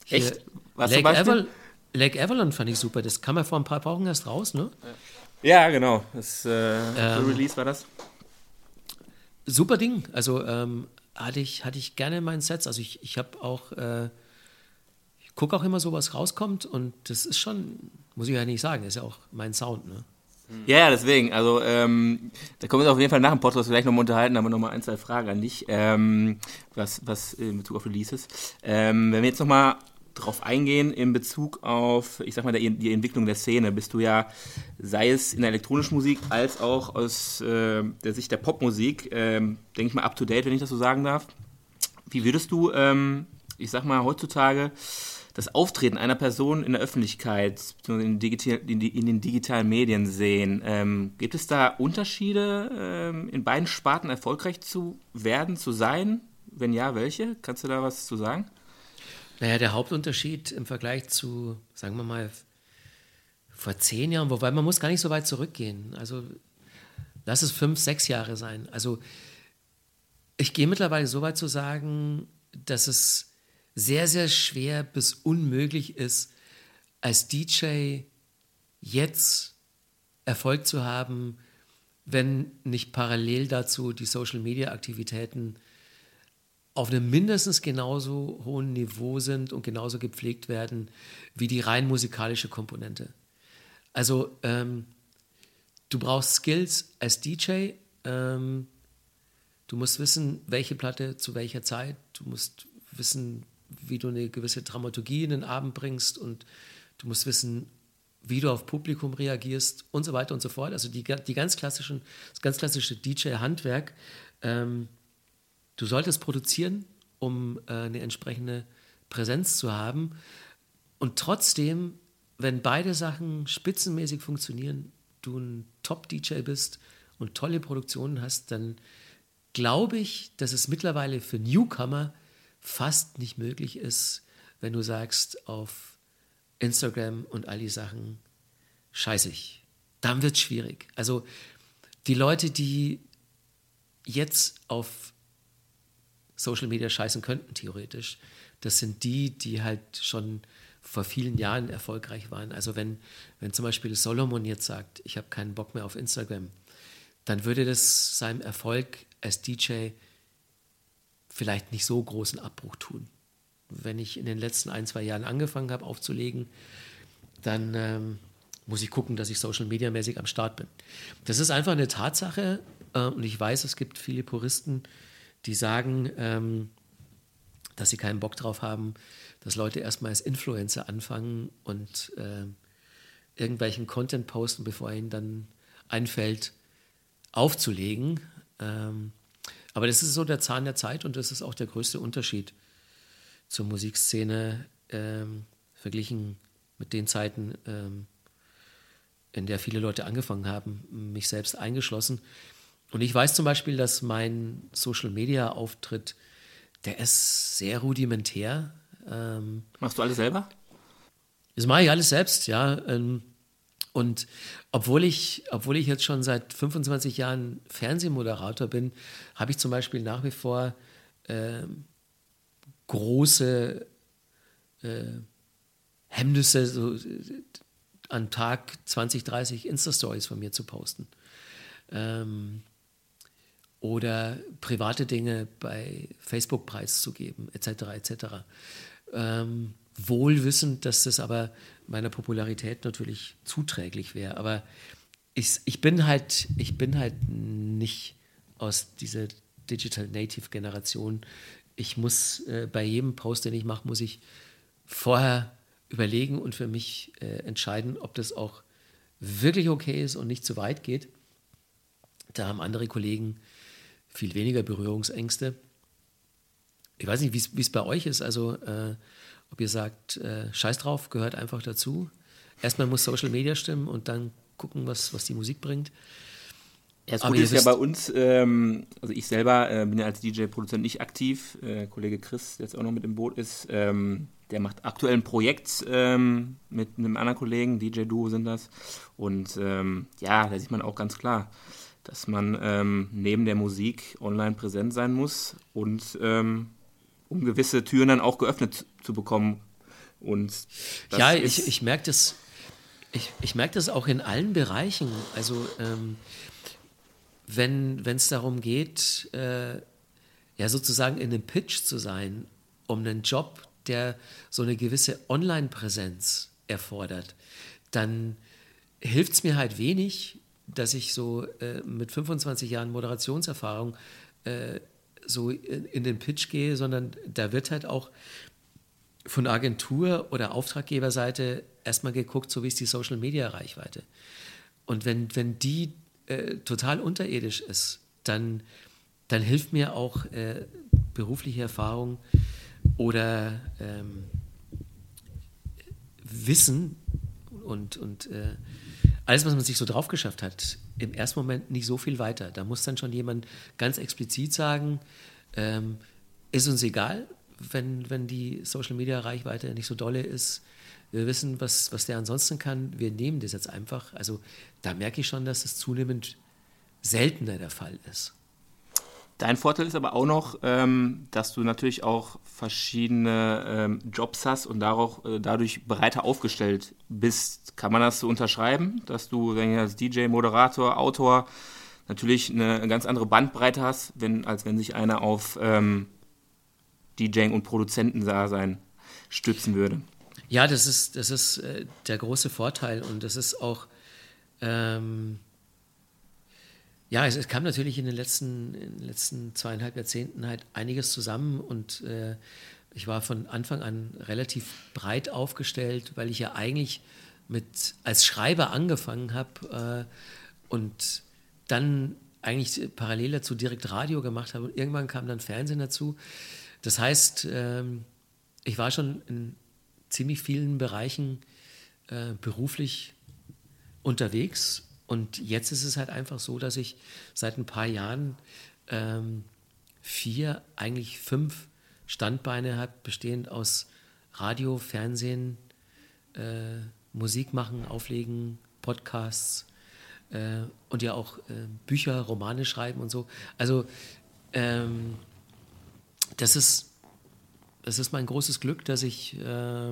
Echt? Was Lake, Aval Lake Avalon fand ich super. Das kam ja vor ein paar Wochen erst raus, ne? Ja, genau. Das äh, ähm, Release war das. Super Ding. Also ähm, hatte, ich, hatte ich gerne in meinen Sets. Also ich, ich habe auch, äh, ich gucke auch immer so, was rauskommt und das ist schon, muss ich ja nicht sagen, ist ja auch mein Sound, ne? Ja, ja, deswegen. Also, ähm, da können wir auf jeden Fall nach dem Podcast vielleicht nochmal unterhalten, aber nochmal ein, zwei Fragen an dich, ähm, was, was in Bezug auf Releases. Ähm, wenn wir jetzt nochmal drauf eingehen in Bezug auf, ich sag mal, die, Entwicklung der Szene, bist du ja, sei es in der elektronischen Musik als auch aus äh, der Sicht der Popmusik, ähm, denke ich mal, up to date, wenn ich das so sagen darf. Wie würdest du, ähm, ich sag mal, heutzutage das Auftreten einer Person in der Öffentlichkeit, in, digital, in, in den digitalen Medien sehen. Ähm, gibt es da Unterschiede, ähm, in beiden Sparten erfolgreich zu werden, zu sein? Wenn ja, welche? Kannst du da was zu sagen? Naja, der Hauptunterschied im Vergleich zu, sagen wir mal, vor zehn Jahren, wobei man muss gar nicht so weit zurückgehen. Also lass es fünf, sechs Jahre sein. Also ich gehe mittlerweile so weit zu sagen, dass es sehr, sehr schwer bis unmöglich ist, als DJ jetzt Erfolg zu haben, wenn nicht parallel dazu die Social-Media-Aktivitäten auf einem mindestens genauso hohen Niveau sind und genauso gepflegt werden wie die rein musikalische Komponente. Also ähm, du brauchst Skills als DJ. Ähm, du musst wissen, welche Platte zu welcher Zeit. Du musst wissen, wie du eine gewisse Dramaturgie in den Abend bringst und du musst wissen, wie du auf Publikum reagierst und so weiter und so fort. Also die, die ganz klassischen, das ganz klassische DJ-Handwerk. Ähm, du solltest produzieren, um äh, eine entsprechende Präsenz zu haben. Und trotzdem, wenn beide Sachen spitzenmäßig funktionieren, du ein Top-DJ bist und tolle Produktionen hast, dann glaube ich, dass es mittlerweile für Newcomer fast nicht möglich ist, wenn du sagst auf Instagram und all die Sachen, scheiße ich. Dann wird es schwierig. Also die Leute, die jetzt auf Social Media scheißen könnten, theoretisch, das sind die, die halt schon vor vielen Jahren erfolgreich waren. Also wenn, wenn zum Beispiel Solomon jetzt sagt, ich habe keinen Bock mehr auf Instagram, dann würde das seinem Erfolg als DJ vielleicht nicht so großen Abbruch tun. Wenn ich in den letzten ein, zwei Jahren angefangen habe aufzulegen, dann ähm, muss ich gucken, dass ich Social Media mäßig am Start bin. Das ist einfach eine Tatsache äh, und ich weiß, es gibt viele Puristen, die sagen, ähm, dass sie keinen Bock drauf haben, dass Leute erstmal als Influencer anfangen und äh, irgendwelchen Content posten, bevor ihnen dann einfällt, aufzulegen. Ähm, aber das ist so der Zahn der Zeit und das ist auch der größte Unterschied zur Musikszene ähm, verglichen mit den Zeiten, ähm, in der viele Leute angefangen haben, mich selbst eingeschlossen. Und ich weiß zum Beispiel, dass mein Social-Media-Auftritt, der ist sehr rudimentär. Ähm, Machst du alles selber? Das mache ich alles selbst, ja. Ähm, und obwohl ich, obwohl ich jetzt schon seit 25 Jahren Fernsehmoderator bin, habe ich zum Beispiel nach wie vor äh, große äh, Hemmnisse, so an Tag 20, 30 Insta-Stories von mir zu posten. Ähm, oder private Dinge bei Facebook preiszugeben, etc. etc. Ähm, wohl wissend, dass das aber meiner Popularität natürlich zuträglich wäre. Aber ich, ich, bin halt, ich bin halt nicht aus dieser Digital Native Generation. Ich muss äh, bei jedem Post, den ich mache, muss ich vorher überlegen und für mich äh, entscheiden, ob das auch wirklich okay ist und nicht zu weit geht. Da haben andere Kollegen viel weniger Berührungsängste. Ich weiß nicht, wie es bei euch ist. Also äh, ob ihr sagt, äh, scheiß drauf, gehört einfach dazu. Erstmal muss Social Media stimmen und dann gucken, was, was die Musik bringt. Ja, das Gute ist ja bei uns, ähm, also ich selber äh, bin ja als DJ-Produzent nicht aktiv. Äh, Kollege Chris, der jetzt auch noch mit im Boot ist, ähm, der macht aktuell ein Projekt ähm, mit einem anderen Kollegen, DJ-Duo sind das. Und ähm, ja, da sieht man auch ganz klar, dass man ähm, neben der Musik online präsent sein muss und ähm, um gewisse Türen dann auch geöffnet zu bekommen. Und ja, ich, ich merke das, ich, ich merke das auch in allen Bereichen. Also ähm, wenn es darum geht, äh, ja sozusagen in einem Pitch zu sein, um einen Job, der so eine gewisse Online-Präsenz erfordert, dann hilft es mir halt wenig, dass ich so äh, mit 25 Jahren Moderationserfahrung äh, so in den Pitch gehe, sondern da wird halt auch von Agentur oder Auftraggeberseite erstmal geguckt, so wie ist die Social Media Reichweite. Und wenn, wenn die äh, total unterirdisch ist, dann, dann hilft mir auch äh, berufliche Erfahrung oder ähm, Wissen und, und äh, alles, was man sich so drauf geschafft hat, im ersten Moment nicht so viel weiter. Da muss dann schon jemand ganz explizit sagen, ähm, ist uns egal, wenn, wenn die Social Media Reichweite nicht so dolle ist. Wir wissen, was, was der ansonsten kann. Wir nehmen das jetzt einfach. Also da merke ich schon, dass es zunehmend seltener der Fall ist. Dein Vorteil ist aber auch noch, ähm, dass du natürlich auch verschiedene ähm, Jobs hast und darauf, äh, dadurch breiter aufgestellt bist. Kann man das so unterschreiben, dass du als DJ, Moderator, Autor natürlich eine ganz andere Bandbreite hast, wenn, als wenn sich einer auf ähm, DJing und Produzentendasein stützen würde? Ja, das ist, das ist äh, der große Vorteil und das ist auch ähm, ja, es, es, kam natürlich in den letzten, in den letzten zweieinhalb Jahrzehnten halt einiges zusammen und äh, ich war von Anfang an relativ breit aufgestellt, weil ich ja eigentlich mit, als Schreiber angefangen habe äh, und dann eigentlich parallel dazu direkt Radio gemacht habe und irgendwann kam dann Fernsehen dazu. Das heißt, äh, ich war schon in ziemlich vielen Bereichen äh, beruflich unterwegs und jetzt ist es halt einfach so, dass ich seit ein paar Jahren ähm, vier, eigentlich fünf Standbeine habe, bestehend aus Radio, Fernsehen, äh, Musik machen, auflegen, Podcasts äh, und ja auch äh, Bücher, Romane schreiben und so. Also ähm, das ist das ist mein großes Glück, dass ich äh,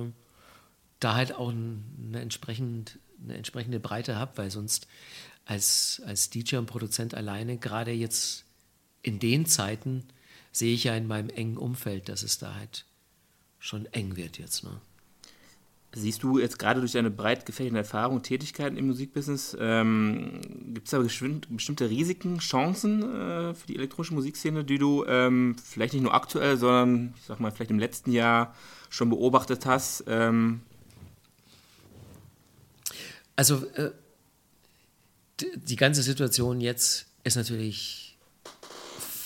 da halt auch eine entsprechend eine entsprechende Breite habe, weil sonst als, als DJ und Produzent alleine, gerade jetzt in den Zeiten, sehe ich ja in meinem engen Umfeld, dass es da halt schon eng wird jetzt. Ne? Siehst du jetzt gerade durch deine breit gefächerten Erfahrungen, Tätigkeiten im Musikbusiness, ähm, gibt es da bestimmte Risiken, Chancen äh, für die elektronische Musikszene, die du ähm, vielleicht nicht nur aktuell, sondern ich sag mal vielleicht im letzten Jahr schon beobachtet hast? Ähm, also äh, die ganze Situation jetzt ist natürlich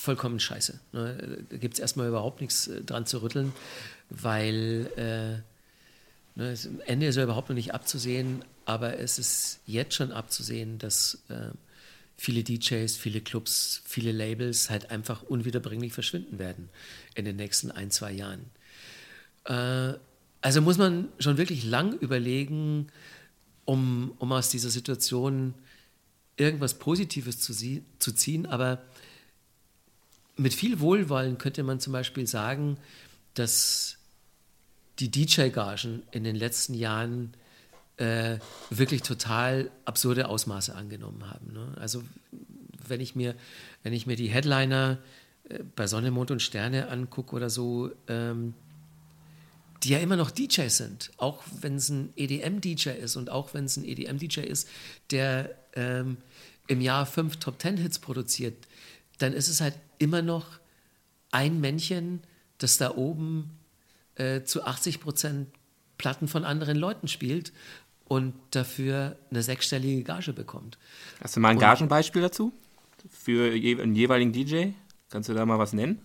vollkommen scheiße. Ne? Da gibt es erstmal überhaupt nichts äh, dran zu rütteln, weil äh, ne, das Ende ist ja überhaupt noch nicht abzusehen, aber es ist jetzt schon abzusehen, dass äh, viele DJs, viele Clubs, viele Labels halt einfach unwiederbringlich verschwinden werden in den nächsten ein, zwei Jahren. Also muss man schon wirklich lang überlegen, um, um aus dieser Situation irgendwas Positives zu, sie, zu ziehen, aber mit viel Wohlwollen könnte man zum Beispiel sagen, dass die DJ-Gagen in den letzten Jahren äh, wirklich total absurde Ausmaße angenommen haben. Ne? Also wenn ich mir, wenn ich mir die Headliner äh, bei Sonne, Mond und Sterne angucke oder so, ähm, die ja immer noch DJs sind, auch wenn es ein EDM-DJ ist und auch wenn es ein EDM-DJ ist, der ähm, im Jahr fünf Top-Ten-Hits produziert, dann ist es halt immer noch ein Männchen, das da oben äh, zu 80 Prozent Platten von anderen Leuten spielt und dafür eine sechsstellige Gage bekommt. Hast du mal ein Gagenbeispiel dazu? Für einen jeweiligen DJ? Kannst du da mal was nennen?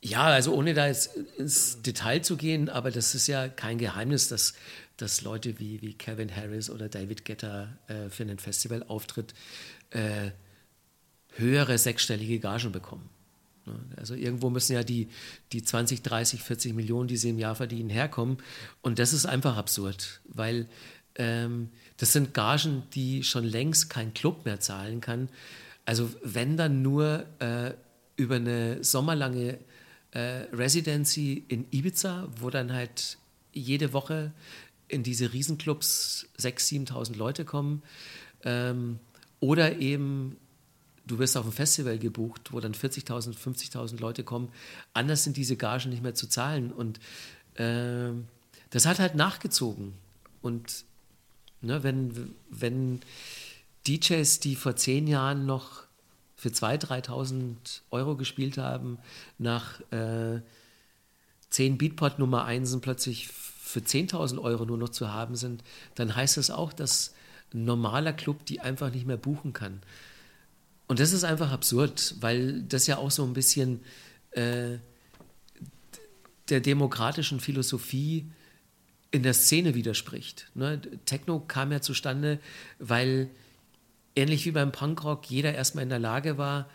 Ja, also ohne da jetzt ins Detail zu gehen, aber das ist ja kein Geheimnis, dass, dass Leute wie, wie Kevin Harris oder David Guetta äh, für einen Festivalauftritt äh, höhere sechsstellige Gagen bekommen. Ne? Also irgendwo müssen ja die, die 20, 30, 40 Millionen, die sie im Jahr verdienen, herkommen. Und das ist einfach absurd, weil ähm, das sind Gagen, die schon längst kein Club mehr zahlen kann. Also wenn dann nur äh, über eine sommerlange äh, Residency in Ibiza, wo dann halt jede Woche in diese Riesenclubs 6.000, 7.000 Leute kommen. Ähm, oder eben du wirst auf ein Festival gebucht, wo dann 40.000, 50.000 Leute kommen. Anders sind diese Gagen nicht mehr zu zahlen. Und äh, das hat halt nachgezogen. Und ne, wenn, wenn DJs, die vor zehn Jahren noch für 2.000, 3.000 Euro gespielt haben, nach äh, 10 Beatport Nummer 1 plötzlich für 10.000 Euro nur noch zu haben sind, dann heißt das auch, dass ein normaler Club die einfach nicht mehr buchen kann. Und das ist einfach absurd, weil das ja auch so ein bisschen äh, der demokratischen Philosophie in der Szene widerspricht. Ne? Techno kam ja zustande, weil ähnlich wie beim Punkrock jeder erstmal in der Lage war,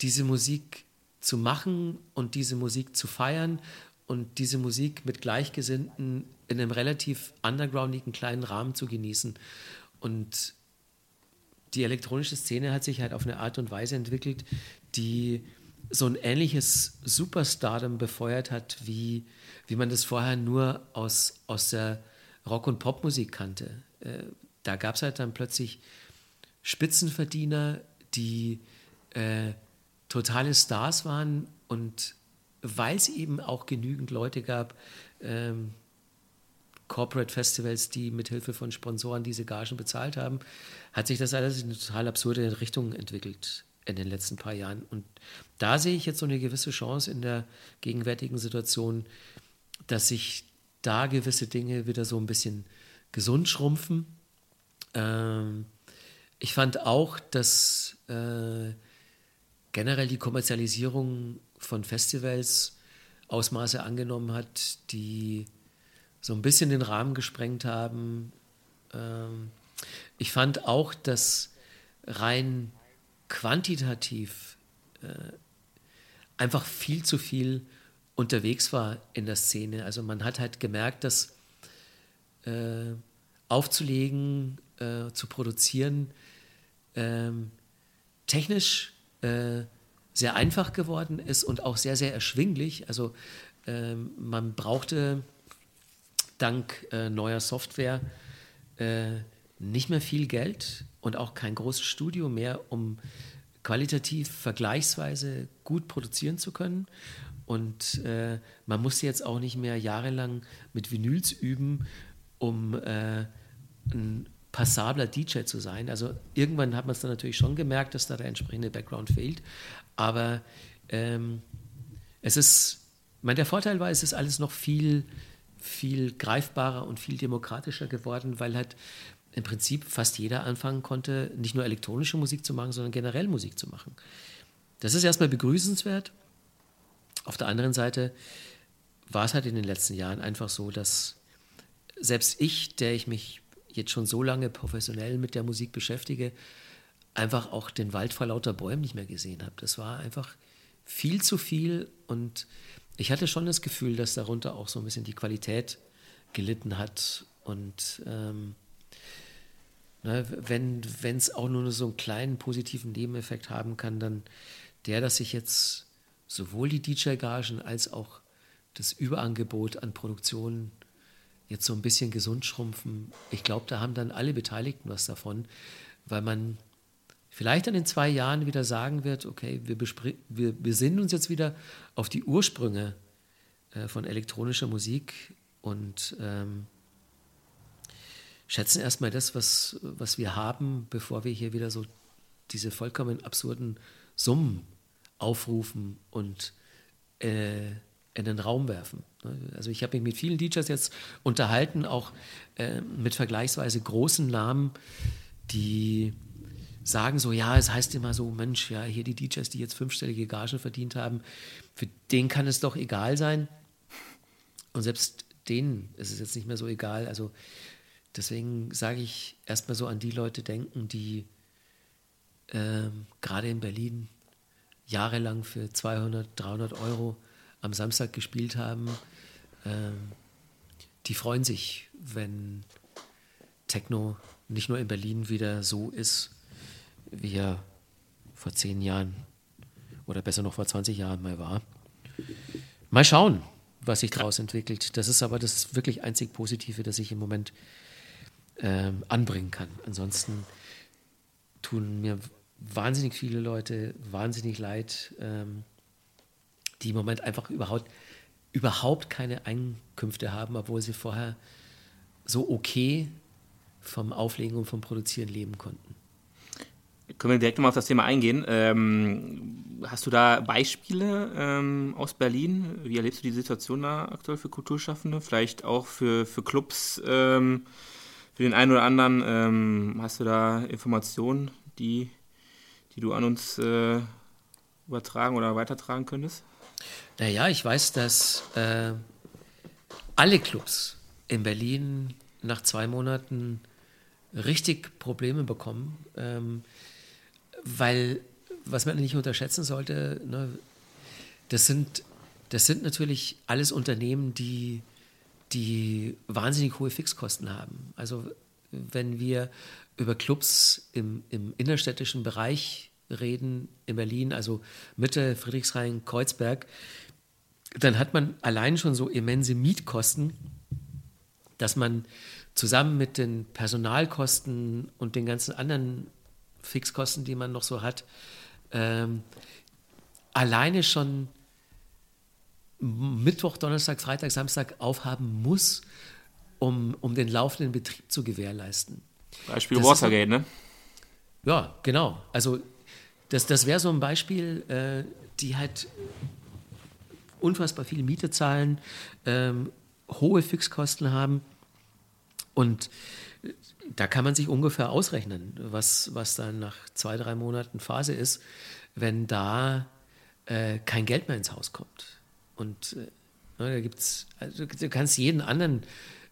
diese Musik zu machen und diese Musik zu feiern und diese Musik mit Gleichgesinnten in einem relativ undergroundigen kleinen Rahmen zu genießen. Und die elektronische Szene hat sich halt auf eine Art und Weise entwickelt, die so ein ähnliches Superstardom befeuert hat, wie, wie man das vorher nur aus, aus der Rock- und Popmusik kannte. Äh, da gab es halt dann plötzlich Spitzenverdiener, die äh, totale Stars waren und weil es eben auch genügend Leute gab, ähm, Corporate Festivals, die mit Hilfe von Sponsoren diese Gagen bezahlt haben, hat sich das alles in eine total absurde Richtung entwickelt in den letzten paar Jahren. Und da sehe ich jetzt so eine gewisse Chance in der gegenwärtigen Situation, dass sich da gewisse Dinge wieder so ein bisschen gesund schrumpfen. Ähm, ich fand auch, dass äh, generell die Kommerzialisierung von Festivals Ausmaße angenommen hat, die so ein bisschen den Rahmen gesprengt haben. Ähm, ich fand auch, dass rein quantitativ äh, einfach viel zu viel unterwegs war in der Szene. Also man hat halt gemerkt, dass äh, aufzulegen, äh, zu produzieren, ähm, technisch äh, sehr einfach geworden ist und auch sehr, sehr erschwinglich. Also ähm, man brauchte dank äh, neuer Software äh, nicht mehr viel Geld und auch kein großes Studio mehr, um qualitativ vergleichsweise gut produzieren zu können. Und äh, man musste jetzt auch nicht mehr jahrelang mit Vinyls üben, um äh, ein passabler DJ zu sein. Also irgendwann hat man es dann natürlich schon gemerkt, dass da der entsprechende Background fehlt. Aber ähm, es ist, ich meine, der Vorteil war, es ist alles noch viel viel greifbarer und viel demokratischer geworden, weil halt im Prinzip fast jeder anfangen konnte, nicht nur elektronische Musik zu machen, sondern generell Musik zu machen. das ist erstmal begrüßenswert. Auf der anderen Seite war es halt in den letzten Jahren einfach so, dass selbst ich, der ich mich jetzt schon so lange professionell mit der Musik beschäftige, einfach auch den Wald vor lauter Bäumen nicht mehr gesehen habe. Das war einfach viel zu viel und ich hatte schon das Gefühl, dass darunter auch so ein bisschen die Qualität gelitten hat und ähm, ne, wenn es auch nur so einen kleinen positiven Nebeneffekt haben kann, dann der, dass sich jetzt sowohl die DJ-Gagen als auch das Überangebot an Produktionen jetzt so ein bisschen gesund schrumpfen. Ich glaube, da haben dann alle Beteiligten was davon, weil man vielleicht dann in zwei Jahren wieder sagen wird, okay, wir, wir besinnen uns jetzt wieder auf die Ursprünge äh, von elektronischer Musik und ähm, schätzen erstmal das, was, was wir haben, bevor wir hier wieder so diese vollkommen absurden Summen aufrufen und äh, in den Raum werfen. Ne? Also ich habe mich mit vielen DJs jetzt unterhalten, auch äh, mit vergleichsweise großen Namen, die sagen so, ja, es heißt immer so, Mensch, ja, hier die DJs, die jetzt fünfstellige Gagen verdient haben, für den kann es doch egal sein. Und selbst denen ist es jetzt nicht mehr so egal. Also deswegen sage ich erstmal so an die Leute denken, die äh, gerade in Berlin jahrelang für 200, 300 Euro am Samstag gespielt haben, äh, die freuen sich, wenn Techno nicht nur in Berlin wieder so ist, wie er vor zehn Jahren oder besser noch vor 20 Jahren mal war. Mal schauen, was sich daraus entwickelt. Das ist aber das wirklich einzig Positive, das ich im Moment ähm, anbringen kann. Ansonsten tun mir wahnsinnig viele Leute wahnsinnig leid, ähm, die im Moment einfach überhaupt, überhaupt keine Einkünfte haben, obwohl sie vorher so okay vom Auflegen und vom Produzieren leben konnten. Können wir direkt nochmal auf das Thema eingehen. Ähm, hast du da Beispiele ähm, aus Berlin? Wie erlebst du die Situation da aktuell für Kulturschaffende? Vielleicht auch für, für Clubs, ähm, für den einen oder anderen. Ähm, hast du da Informationen, die, die du an uns äh, übertragen oder weitertragen könntest? Naja, ich weiß, dass äh, alle Clubs in Berlin nach zwei Monaten richtig Probleme bekommen. Ähm, weil, was man nicht unterschätzen sollte, ne, das, sind, das sind natürlich alles Unternehmen, die, die wahnsinnig hohe Fixkosten haben. Also wenn wir über Clubs im, im innerstädtischen Bereich reden, in Berlin, also Mitte, Friedrichshain, Kreuzberg, dann hat man allein schon so immense Mietkosten, dass man zusammen mit den Personalkosten und den ganzen anderen Fixkosten, die man noch so hat, ähm, alleine schon Mittwoch, Donnerstag, Freitag, Samstag aufhaben muss, um, um den laufenden Betrieb zu gewährleisten. Beispiel das Watergate, ne? Ja, genau. Also das, das wäre so ein Beispiel, äh, die halt unfassbar viel Miete zahlen, ähm, hohe Fixkosten haben und da kann man sich ungefähr ausrechnen, was, was dann nach zwei, drei Monaten Phase ist, wenn da äh, kein Geld mehr ins Haus kommt. Und äh, ne, da gibt's, also du kannst jeden anderen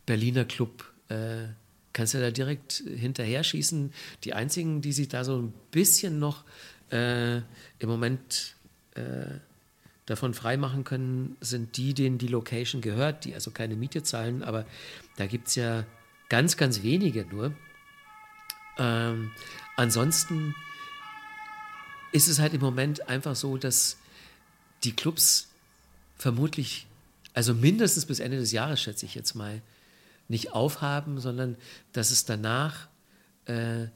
Berliner Club, äh, kannst du da direkt hinterher schießen. Die einzigen, die sich da so ein bisschen noch äh, im Moment äh, davon freimachen können, sind die, denen die Location gehört, die also keine Miete zahlen. Aber da gibt es ja Ganz, ganz wenige nur. Ähm, ansonsten ist es halt im Moment einfach so, dass die Clubs vermutlich, also mindestens bis Ende des Jahres, schätze ich jetzt mal, nicht aufhaben, sondern dass es danach äh,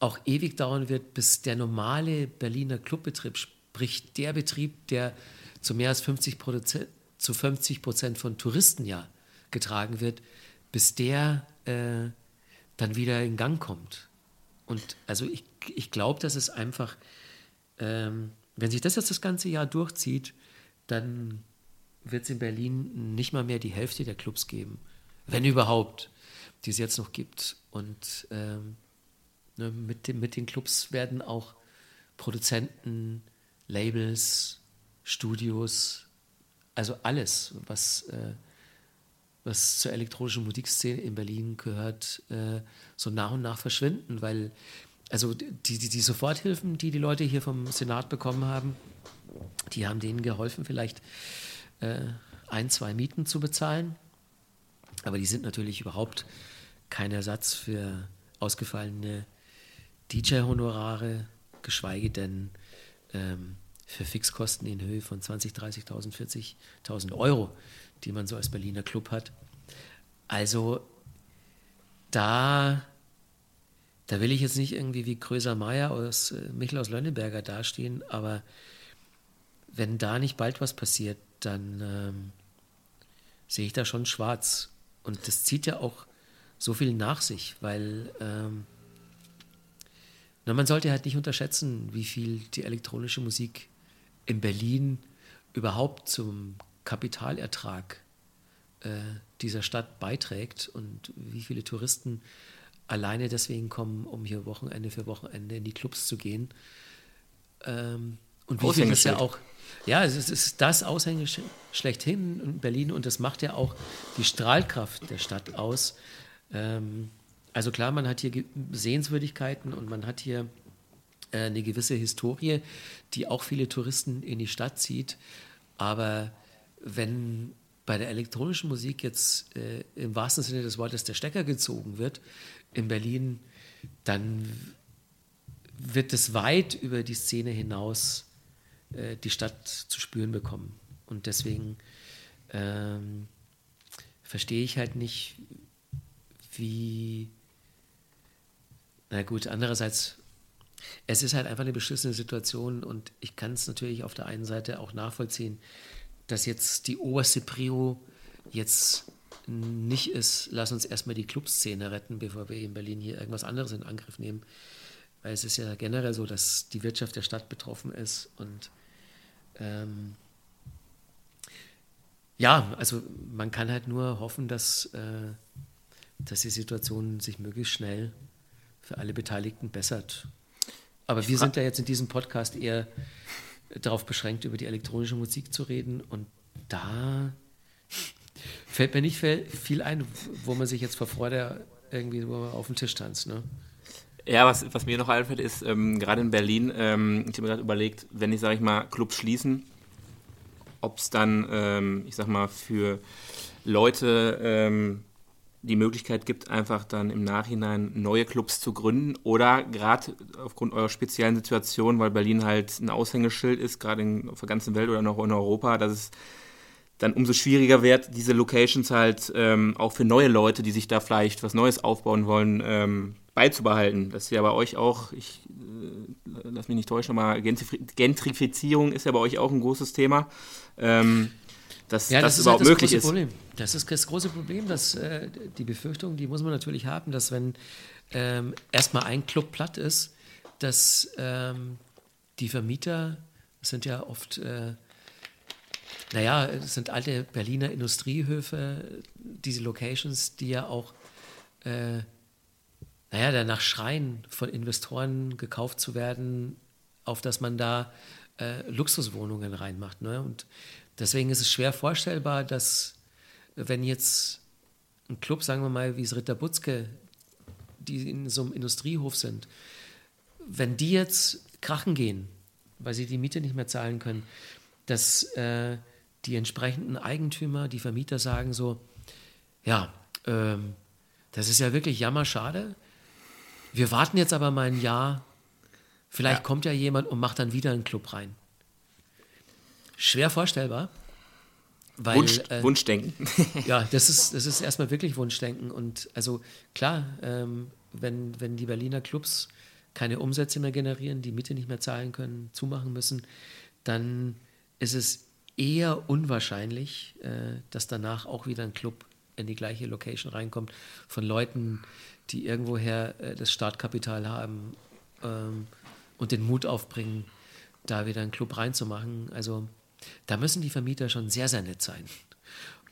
auch ewig dauern wird, bis der normale Berliner Clubbetrieb, sprich der Betrieb, der zu mehr als 50 Prozent, zu 50 Prozent von Touristen ja getragen wird, bis der äh, dann wieder in Gang kommt. Und also ich, ich glaube, dass es einfach, ähm, wenn sich das jetzt das ganze Jahr durchzieht, dann wird es in Berlin nicht mal mehr die Hälfte der Clubs geben, wenn überhaupt, die es jetzt noch gibt. Und ähm, ne, mit, dem, mit den Clubs werden auch Produzenten, Labels, Studios, also alles, was, äh, was zur elektronischen Musikszene in Berlin gehört, äh, so nach und nach verschwinden, weil also die, die, die Soforthilfen, die die Leute hier vom Senat bekommen haben, die haben denen geholfen, vielleicht äh, ein, zwei Mieten zu bezahlen. Aber die sind natürlich überhaupt kein Ersatz für ausgefallene DJ-Honorare, geschweige denn ähm, für Fixkosten in Höhe von 20, 30.000, 40.000 Euro, die man so als Berliner Club hat. Also da, da will ich jetzt nicht irgendwie wie Kröser Meier aus äh, Michel aus Lönneberger dastehen, aber wenn da nicht bald was passiert, dann ähm, sehe ich da schon schwarz. Und das zieht ja auch so viel nach sich, weil ähm, na, man sollte halt nicht unterschätzen, wie viel die elektronische Musik in Berlin überhaupt zum Kapitalertrag äh, dieser Stadt beiträgt und wie viele Touristen alleine deswegen kommen, um hier Wochenende für Wochenende in die Clubs zu gehen. Ähm, und wie viel das ja auch ja, es ist das Aushängeschild schlechthin in Berlin und das macht ja auch die Strahlkraft der Stadt aus. Ähm, also klar, man hat hier Sehenswürdigkeiten und man hat hier äh, eine gewisse Historie, die auch viele Touristen in die Stadt zieht. Aber wenn bei der elektronischen Musik jetzt äh, im wahrsten Sinne des Wortes der Stecker gezogen wird in Berlin, dann wird es weit über die Szene hinaus äh, die Stadt zu spüren bekommen. Und deswegen ähm, verstehe ich halt nicht, wie. Na gut, andererseits, es ist halt einfach eine beschissene Situation und ich kann es natürlich auf der einen Seite auch nachvollziehen, dass jetzt die oberste Prio jetzt nicht ist, lass uns erstmal die Clubszene retten, bevor wir in Berlin hier irgendwas anderes in Angriff nehmen. Weil es ist ja generell so, dass die Wirtschaft der Stadt betroffen ist und ähm, ja, also man kann halt nur hoffen, dass, äh, dass die Situation sich möglichst schnell für alle Beteiligten bessert. Aber wir sind ja jetzt in diesem Podcast eher darauf beschränkt, über die elektronische Musik zu reden. Und da fällt mir nicht viel ein, wo man sich jetzt vor Freude irgendwie auf den Tisch tanzt. Ne? Ja, was, was mir noch einfällt, ist, ähm, gerade in Berlin, ähm, ich habe mir gerade überlegt, wenn ich, sage ich mal, Clubs schließen, ob es dann, ähm, ich sag mal, für Leute ähm, die Möglichkeit gibt, einfach dann im Nachhinein neue Clubs zu gründen oder gerade aufgrund eurer speziellen Situation, weil Berlin halt ein Aushängeschild ist, gerade auf der ganzen Welt oder noch in Europa, dass es dann umso schwieriger wird, diese Locations halt ähm, auch für neue Leute, die sich da vielleicht was Neues aufbauen wollen, ähm, beizubehalten. Das ist ja bei euch auch, ich äh, lass mich nicht täuschen, aber Gentrifizierung ist ja bei euch auch ein großes Thema. Ähm, dass ja, das, das überhaupt halt das möglich ist. Problem. Das ist das große Problem, dass äh, die Befürchtung, die muss man natürlich haben, dass wenn ähm, erstmal ein Club platt ist, dass ähm, die Vermieter, das sind ja oft äh, naja, es sind alte Berliner Industriehöfe, diese Locations, die ja auch, äh, naja, danach schreien, von Investoren gekauft zu werden, auf dass man da äh, Luxuswohnungen reinmacht. Ne? Und deswegen ist es schwer vorstellbar, dass wenn jetzt ein Club, sagen wir mal, wie es Ritter Butzke, die in so einem Industriehof sind, wenn die jetzt krachen gehen, weil sie die Miete nicht mehr zahlen können, dass äh, die entsprechenden Eigentümer, die Vermieter sagen so, ja, ähm, das ist ja wirklich jammerschade. Wir warten jetzt aber mal ein Jahr. Vielleicht ja. kommt ja jemand und macht dann wieder einen Club rein. Schwer vorstellbar. Weil, Wunsch, äh, Wunschdenken. ja, das ist, das ist erstmal wirklich Wunschdenken. Und also klar, ähm, wenn, wenn die Berliner Clubs keine Umsätze mehr generieren, die Miete nicht mehr zahlen können, zumachen müssen, dann ist es eher unwahrscheinlich, äh, dass danach auch wieder ein Club in die gleiche Location reinkommt von Leuten, die irgendwoher äh, das Startkapital haben ähm, und den Mut aufbringen, da wieder einen Club reinzumachen. Also da müssen die Vermieter schon sehr, sehr nett sein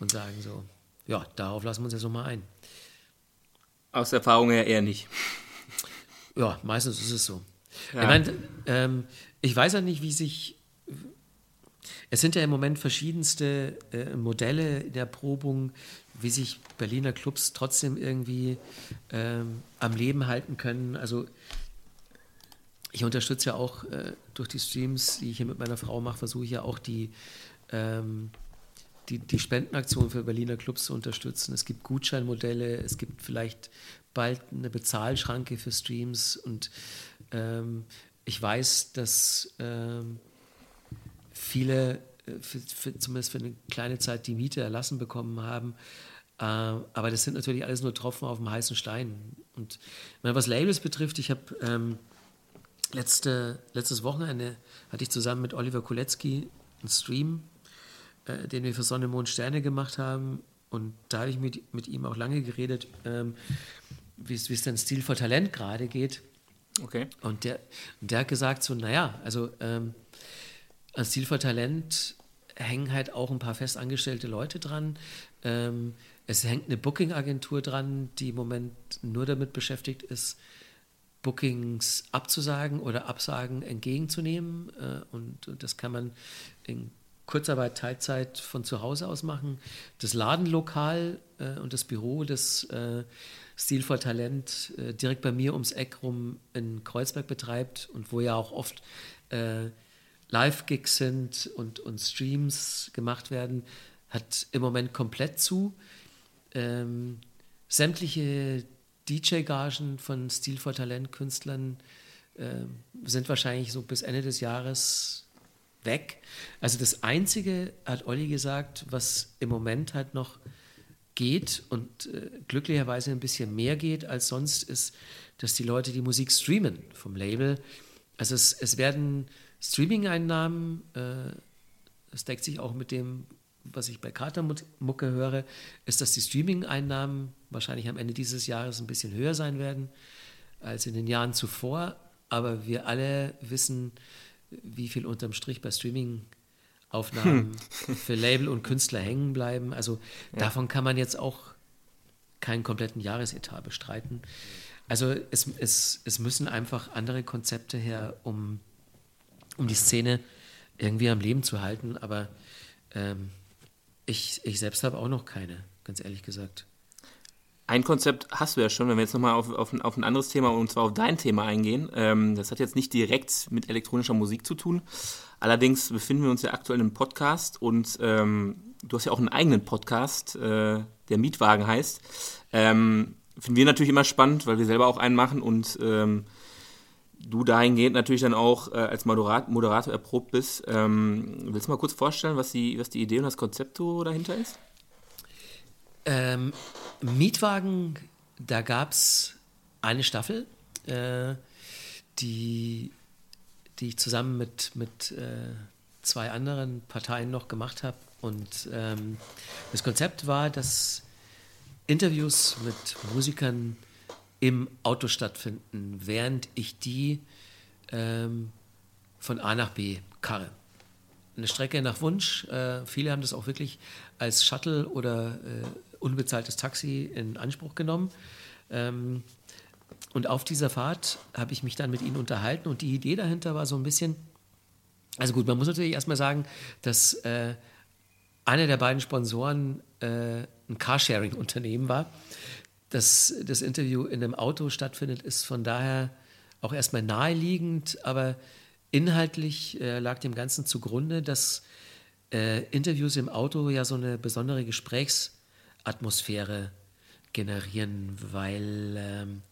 und sagen so, ja, darauf lassen wir uns ja so mal ein. Aus Erfahrung her eher nicht. Ja, meistens ist es so. Ja. Ich meine, ähm, ich weiß ja nicht, wie sich. Es sind ja im Moment verschiedenste äh, Modelle in der Probung, wie sich Berliner Clubs trotzdem irgendwie ähm, am Leben halten können. Also ich unterstütze ja auch äh, durch die Streams, die ich hier mit meiner Frau mache, versuche ich ja auch die, ähm, die, die Spendenaktion für Berliner Clubs zu unterstützen. Es gibt Gutscheinmodelle, es gibt vielleicht bald eine Bezahlschranke für Streams und ähm, ich weiß, dass ähm, viele, äh, für, für, zumindest für eine kleine Zeit, die Miete erlassen bekommen haben. Äh, aber das sind natürlich alles nur Tropfen auf dem heißen Stein. Und meine, was Labels betrifft, ich habe ähm, letzte, letztes Wochenende hatte ich zusammen mit Oliver Kulecki einen Stream, äh, den wir für Sonne, Mond, Sterne gemacht haben. Und da habe ich mit, mit ihm auch lange geredet, ähm, wie es denn Stil vor Talent gerade geht. Okay. Und der, der hat gesagt so, naja, also ähm, an Stil vor Talent hängen halt auch ein paar festangestellte Leute dran. Ähm, es hängt eine Booking-Agentur dran, die im Moment nur damit beschäftigt ist, Bookings abzusagen oder Absagen entgegenzunehmen. Äh, und, das kann man in Kurzarbeit, Teilzeit von zu Hause aus machen. Das Ladenlokal äh, und das Büro des äh, Stil for Talent äh, direkt bei mir ums Eck rum in Kreuzberg betreibt und wo ja auch oft Live-Gigs sind und, und Streams gemacht werden, hat im Moment komplett zu. Ähm, sämtliche DJ-Gagen von Stil for Talent-Künstlern äh, sind wahrscheinlich so bis Ende des Jahres weg. Also das Einzige, hat Olli gesagt, was im Moment halt noch geht und äh, glücklicherweise ein bisschen mehr geht als sonst, ist, dass die Leute die Musik streamen vom Label. Also es, es werden Streaming-Einnahmen, äh, das deckt sich auch mit dem, was ich bei Katermucke höre, ist, dass die Streaming-Einnahmen wahrscheinlich am Ende dieses Jahres ein bisschen höher sein werden als in den Jahren zuvor. Aber wir alle wissen, wie viel unterm Strich bei Streaming-Aufnahmen hm. für Label und Künstler hängen bleiben. Also ja. davon kann man jetzt auch keinen kompletten Jahresetat bestreiten. Also es, es, es müssen einfach andere Konzepte her, um, um die Szene irgendwie am Leben zu halten. Aber ähm, ich, ich selbst habe auch noch keine, ganz ehrlich gesagt. Ein Konzept hast du ja schon, wenn wir jetzt nochmal auf, auf, auf ein anderes Thema und zwar auf dein Thema eingehen. Ähm, das hat jetzt nicht direkt mit elektronischer Musik zu tun. Allerdings befinden wir uns ja aktuell im Podcast und ähm, du hast ja auch einen eigenen Podcast, äh, der Mietwagen heißt. Ähm, finden wir natürlich immer spannend, weil wir selber auch einen machen und ähm, du dahingehend natürlich dann auch äh, als Moderator, Moderator erprobt bist. Ähm, willst du mal kurz vorstellen, was die, was die Idee und das Konzept dahinter ist? Ähm, Mietwagen, da gab es eine Staffel, äh, die, die ich zusammen mit, mit äh, zwei anderen Parteien noch gemacht habe. Und ähm, das Konzept war, dass Interviews mit Musikern im Auto stattfinden, während ich die ähm, von A nach B karre. Eine Strecke nach Wunsch. Äh, viele haben das auch wirklich als Shuttle oder äh, unbezahltes Taxi in Anspruch genommen. Ähm, und auf dieser Fahrt habe ich mich dann mit ihnen unterhalten und die Idee dahinter war so ein bisschen, also gut, man muss natürlich erstmal sagen, dass äh, einer der beiden Sponsoren äh, ein Carsharing-Unternehmen war dass das Interview in einem Auto stattfindet, ist von daher auch erstmal naheliegend, aber inhaltlich äh, lag dem Ganzen zugrunde, dass äh, Interviews im Auto ja so eine besondere Gesprächsatmosphäre generieren, weil ähm,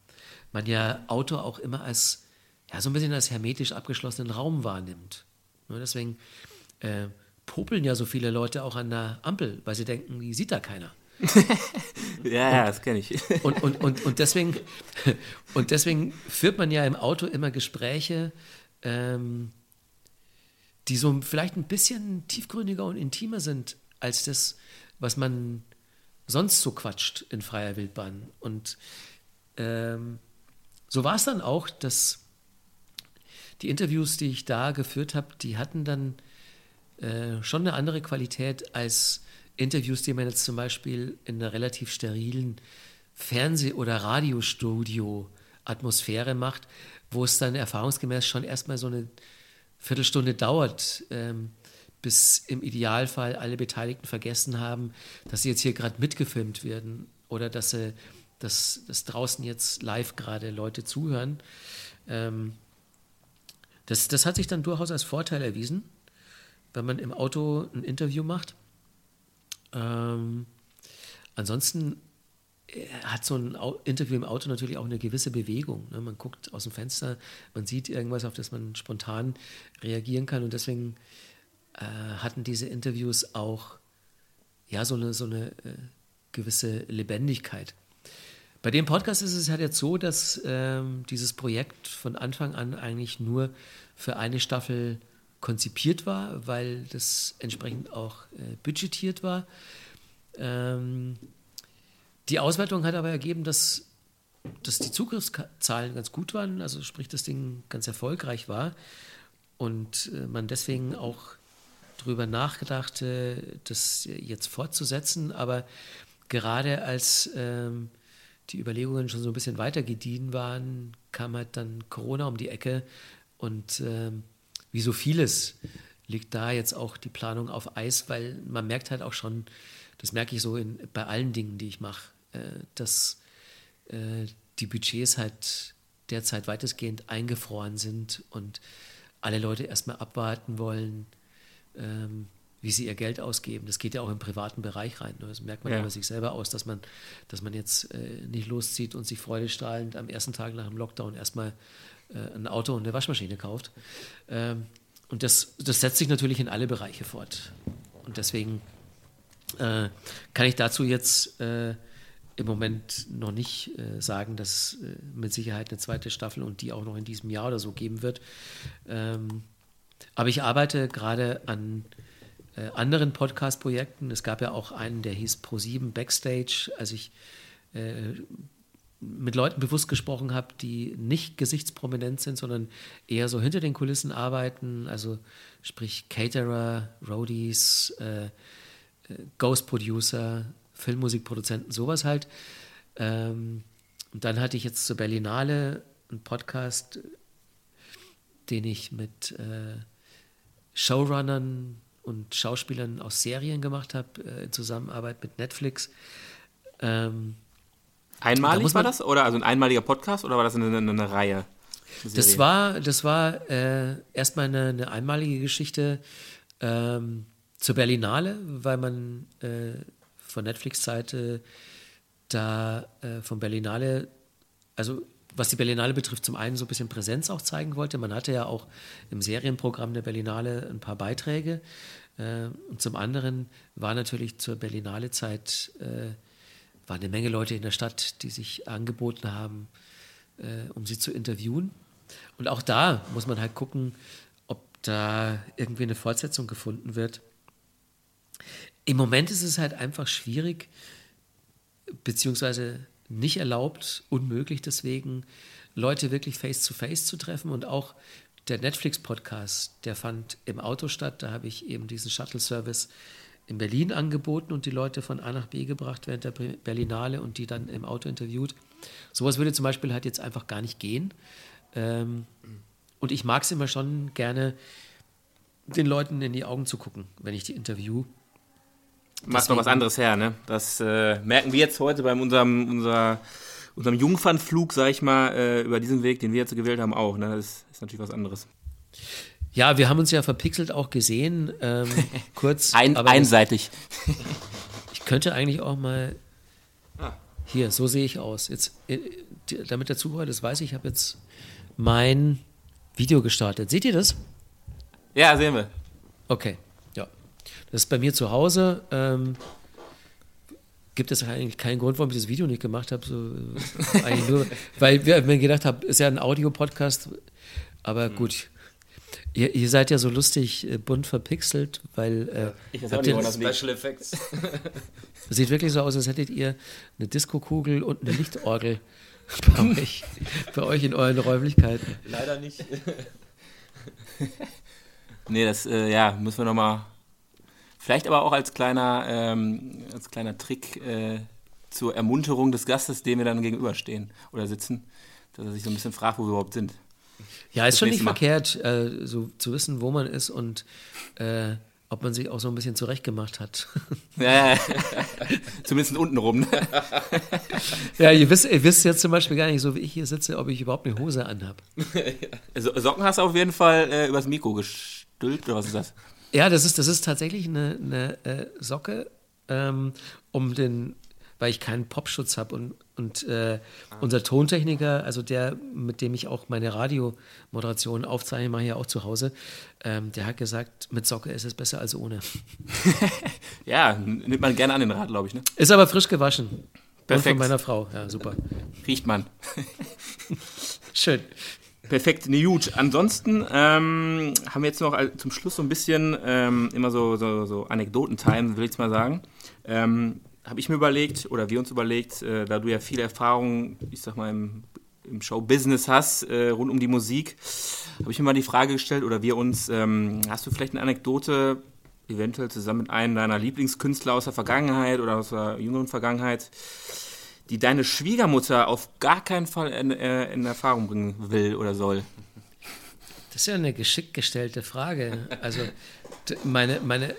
man ja Auto auch immer als ja, so ein bisschen als hermetisch abgeschlossenen Raum wahrnimmt. Ja, deswegen äh, popeln ja so viele Leute auch an der Ampel, weil sie denken, die sieht da keiner. ja, ja, das kenne ich. und, und, und, und, deswegen, und deswegen führt man ja im Auto immer Gespräche, ähm, die so vielleicht ein bisschen tiefgründiger und intimer sind als das, was man sonst so quatscht in freier Wildbahn. Und ähm, so war es dann auch, dass die Interviews, die ich da geführt habe, die hatten dann äh, schon eine andere Qualität als Interviews, die man jetzt zum Beispiel in einer relativ sterilen Fernseh- oder Radiostudio Atmosphäre macht, wo es dann erfahrungsgemäß schon erstmal so eine Viertelstunde dauert, ähm, bis im Idealfall alle Beteiligten vergessen haben, dass sie jetzt hier gerade mitgefilmt werden oder dass, sie, dass, dass draußen jetzt live gerade Leute zuhören. Ähm, das, das hat sich dann durchaus als Vorteil erwiesen, wenn man im Auto ein Interview macht. Ähm, ansonsten äh, hat so ein Interview im Auto natürlich auch eine gewisse Bewegung. Ne? Man guckt aus dem Fenster, man sieht irgendwas, auf das man spontan reagieren kann. Und deswegen äh, hatten diese Interviews auch ja, so eine, so eine äh, gewisse Lebendigkeit. Bei dem Podcast ist es halt jetzt so, dass ähm, dieses Projekt von Anfang an eigentlich nur für eine Staffel konzipiert war, weil das entsprechend auch äh, budgetiert war. Ähm, die Auswertung hat aber ergeben, dass, dass die Zugriffszahlen ganz gut waren, also sprich das Ding ganz erfolgreich war und äh, man deswegen auch darüber nachgedacht, das jetzt fortzusetzen. Aber gerade als ähm, die Überlegungen schon so ein bisschen weiter gediehen waren, kam halt dann Corona um die Ecke und ähm, wie so vieles liegt da jetzt auch die Planung auf Eis, weil man merkt halt auch schon, das merke ich so in, bei allen Dingen, die ich mache, äh, dass äh, die Budgets halt derzeit weitestgehend eingefroren sind und alle Leute erstmal abwarten wollen, ähm, wie sie ihr Geld ausgeben. Das geht ja auch im privaten Bereich rein. Ne? Das merkt man ja bei sich selber aus, dass man, dass man jetzt äh, nicht loszieht und sich freudestrahlend am ersten Tag nach dem Lockdown erstmal ein Auto und eine Waschmaschine kauft. Ähm, und das, das setzt sich natürlich in alle Bereiche fort. Und deswegen äh, kann ich dazu jetzt äh, im Moment noch nicht äh, sagen, dass äh, mit Sicherheit eine zweite Staffel und die auch noch in diesem Jahr oder so geben wird. Ähm, aber ich arbeite gerade an äh, anderen Podcast-Projekten. Es gab ja auch einen, der hieß Pro7 Backstage, als ich äh, mit Leuten bewusst gesprochen habe, die nicht gesichtsprominent sind, sondern eher so hinter den Kulissen arbeiten, also sprich Caterer, Roadies, äh, Ghost Producer, Filmmusikproduzenten, sowas halt. Ähm, und dann hatte ich jetzt zur Berlinale einen Podcast, den ich mit äh, Showrunnern und Schauspielern aus Serien gemacht habe, äh, in Zusammenarbeit mit Netflix. Ähm, Einmalig da war das? Oder also ein einmaliger Podcast oder war das eine, eine, eine Reihe? Eine das war, das war äh, erstmal eine, eine, einmalige Geschichte ähm, zur Berlinale, weil man äh, von Netflix-Seite da äh, von Berlinale, also was die Berlinale betrifft, zum einen so ein bisschen Präsenz auch zeigen wollte. Man hatte ja auch im Serienprogramm der Berlinale ein paar Beiträge. Äh, und zum anderen war natürlich zur Berlinale-Zeit äh, war eine Menge Leute in der Stadt, die sich angeboten haben, äh, um sie zu interviewen. Und auch da muss man halt gucken, ob da irgendwie eine Fortsetzung gefunden wird. Im Moment ist es halt einfach schwierig, beziehungsweise nicht erlaubt, unmöglich deswegen, Leute wirklich face-to-face -face zu treffen. Und auch der Netflix-Podcast, der fand im Auto statt. Da habe ich eben diesen Shuttle-Service in Berlin angeboten und die Leute von A nach B gebracht während der Berlinale und die dann im Auto interviewt. Sowas würde zum Beispiel halt jetzt einfach gar nicht gehen. Ähm, und ich mag es immer schon gerne, den Leuten in die Augen zu gucken, wenn ich die interview. Macht noch was anderes her, ne? Das äh, merken wir jetzt heute bei unserem, unser, unserem Jungfernflug, sag ich mal, äh, über diesen Weg, den wir jetzt gewählt haben, auch. Ne? Das ist natürlich was anderes. Ja, wir haben uns ja verpixelt auch gesehen, ähm, kurz. Ein, einseitig. ich könnte eigentlich auch mal. Ah. Hier, so sehe ich aus. Jetzt, äh, damit der Zuhörer das weiß, ich habe jetzt mein Video gestartet. Seht ihr das? Ja, sehen wir. Okay, ja. Das ist bei mir zu Hause. Ähm, gibt es eigentlich keinen Grund, warum ich das Video nicht gemacht habe. So, äh, eigentlich nur, weil wir mir gedacht haben, ist ja ein Audio-Podcast. Aber hm. gut, Ihr, ihr, seid ja so lustig äh, bunt verpixelt, weil. Äh, ich weiß auch nicht, das Special Effects. Sieht wirklich so aus, als hättet ihr eine Diskokugel und eine Lichtorgel bei euch, bei euch in euren Räumlichkeiten. Leider nicht. nee, das, äh, ja, müssen wir nochmal. Vielleicht aber auch als kleiner, ähm, als kleiner Trick äh, zur Ermunterung des Gastes, dem wir dann gegenüberstehen oder sitzen dass er sich so ein bisschen fragt, wo wir überhaupt sind. Ja, ist schon nicht verkehrt, äh, so zu wissen, wo man ist und äh, ob man sich auch so ein bisschen zurechtgemacht hat. Ja, zumindest unten rum. Ne? ja, ihr wisst, ihr wisst jetzt zum Beispiel gar nicht, so wie ich hier sitze, ob ich überhaupt eine Hose anhab. So, Socken hast du auf jeden Fall äh, übers Mikro gestülpt, oder was ist das? Ja, das ist, das ist tatsächlich eine, eine äh, Socke, ähm, um den weil ich keinen Popschutz habe und, und äh, unser Tontechniker, also der, mit dem ich auch meine Radiomoderation aufzeichne, mache ich ja auch zu Hause, ähm, der hat gesagt, mit Socke ist es besser als ohne. ja, nimmt man gerne an den Rat, glaube ich. Ne? Ist aber frisch gewaschen. Perfekt. Und von meiner Frau, ja, super. Riecht man. Schön. Perfekt, ne gut. Ansonsten ähm, haben wir jetzt noch zum Schluss so ein bisschen ähm, immer so, so, so Anekdoten-Time, will ich mal sagen. Ähm, habe ich mir überlegt, oder wir uns überlegt, äh, da du ja viel Erfahrung, ich sag mal, im, im Show-Business hast, äh, rund um die Musik, habe ich mir mal die Frage gestellt, oder wir uns, ähm, hast du vielleicht eine Anekdote, eventuell zusammen mit einem deiner Lieblingskünstler aus der Vergangenheit oder aus der jüngeren Vergangenheit, die deine Schwiegermutter auf gar keinen Fall in, äh, in Erfahrung bringen will oder soll? Das ist ja eine geschickt gestellte Frage. Also meine, meine,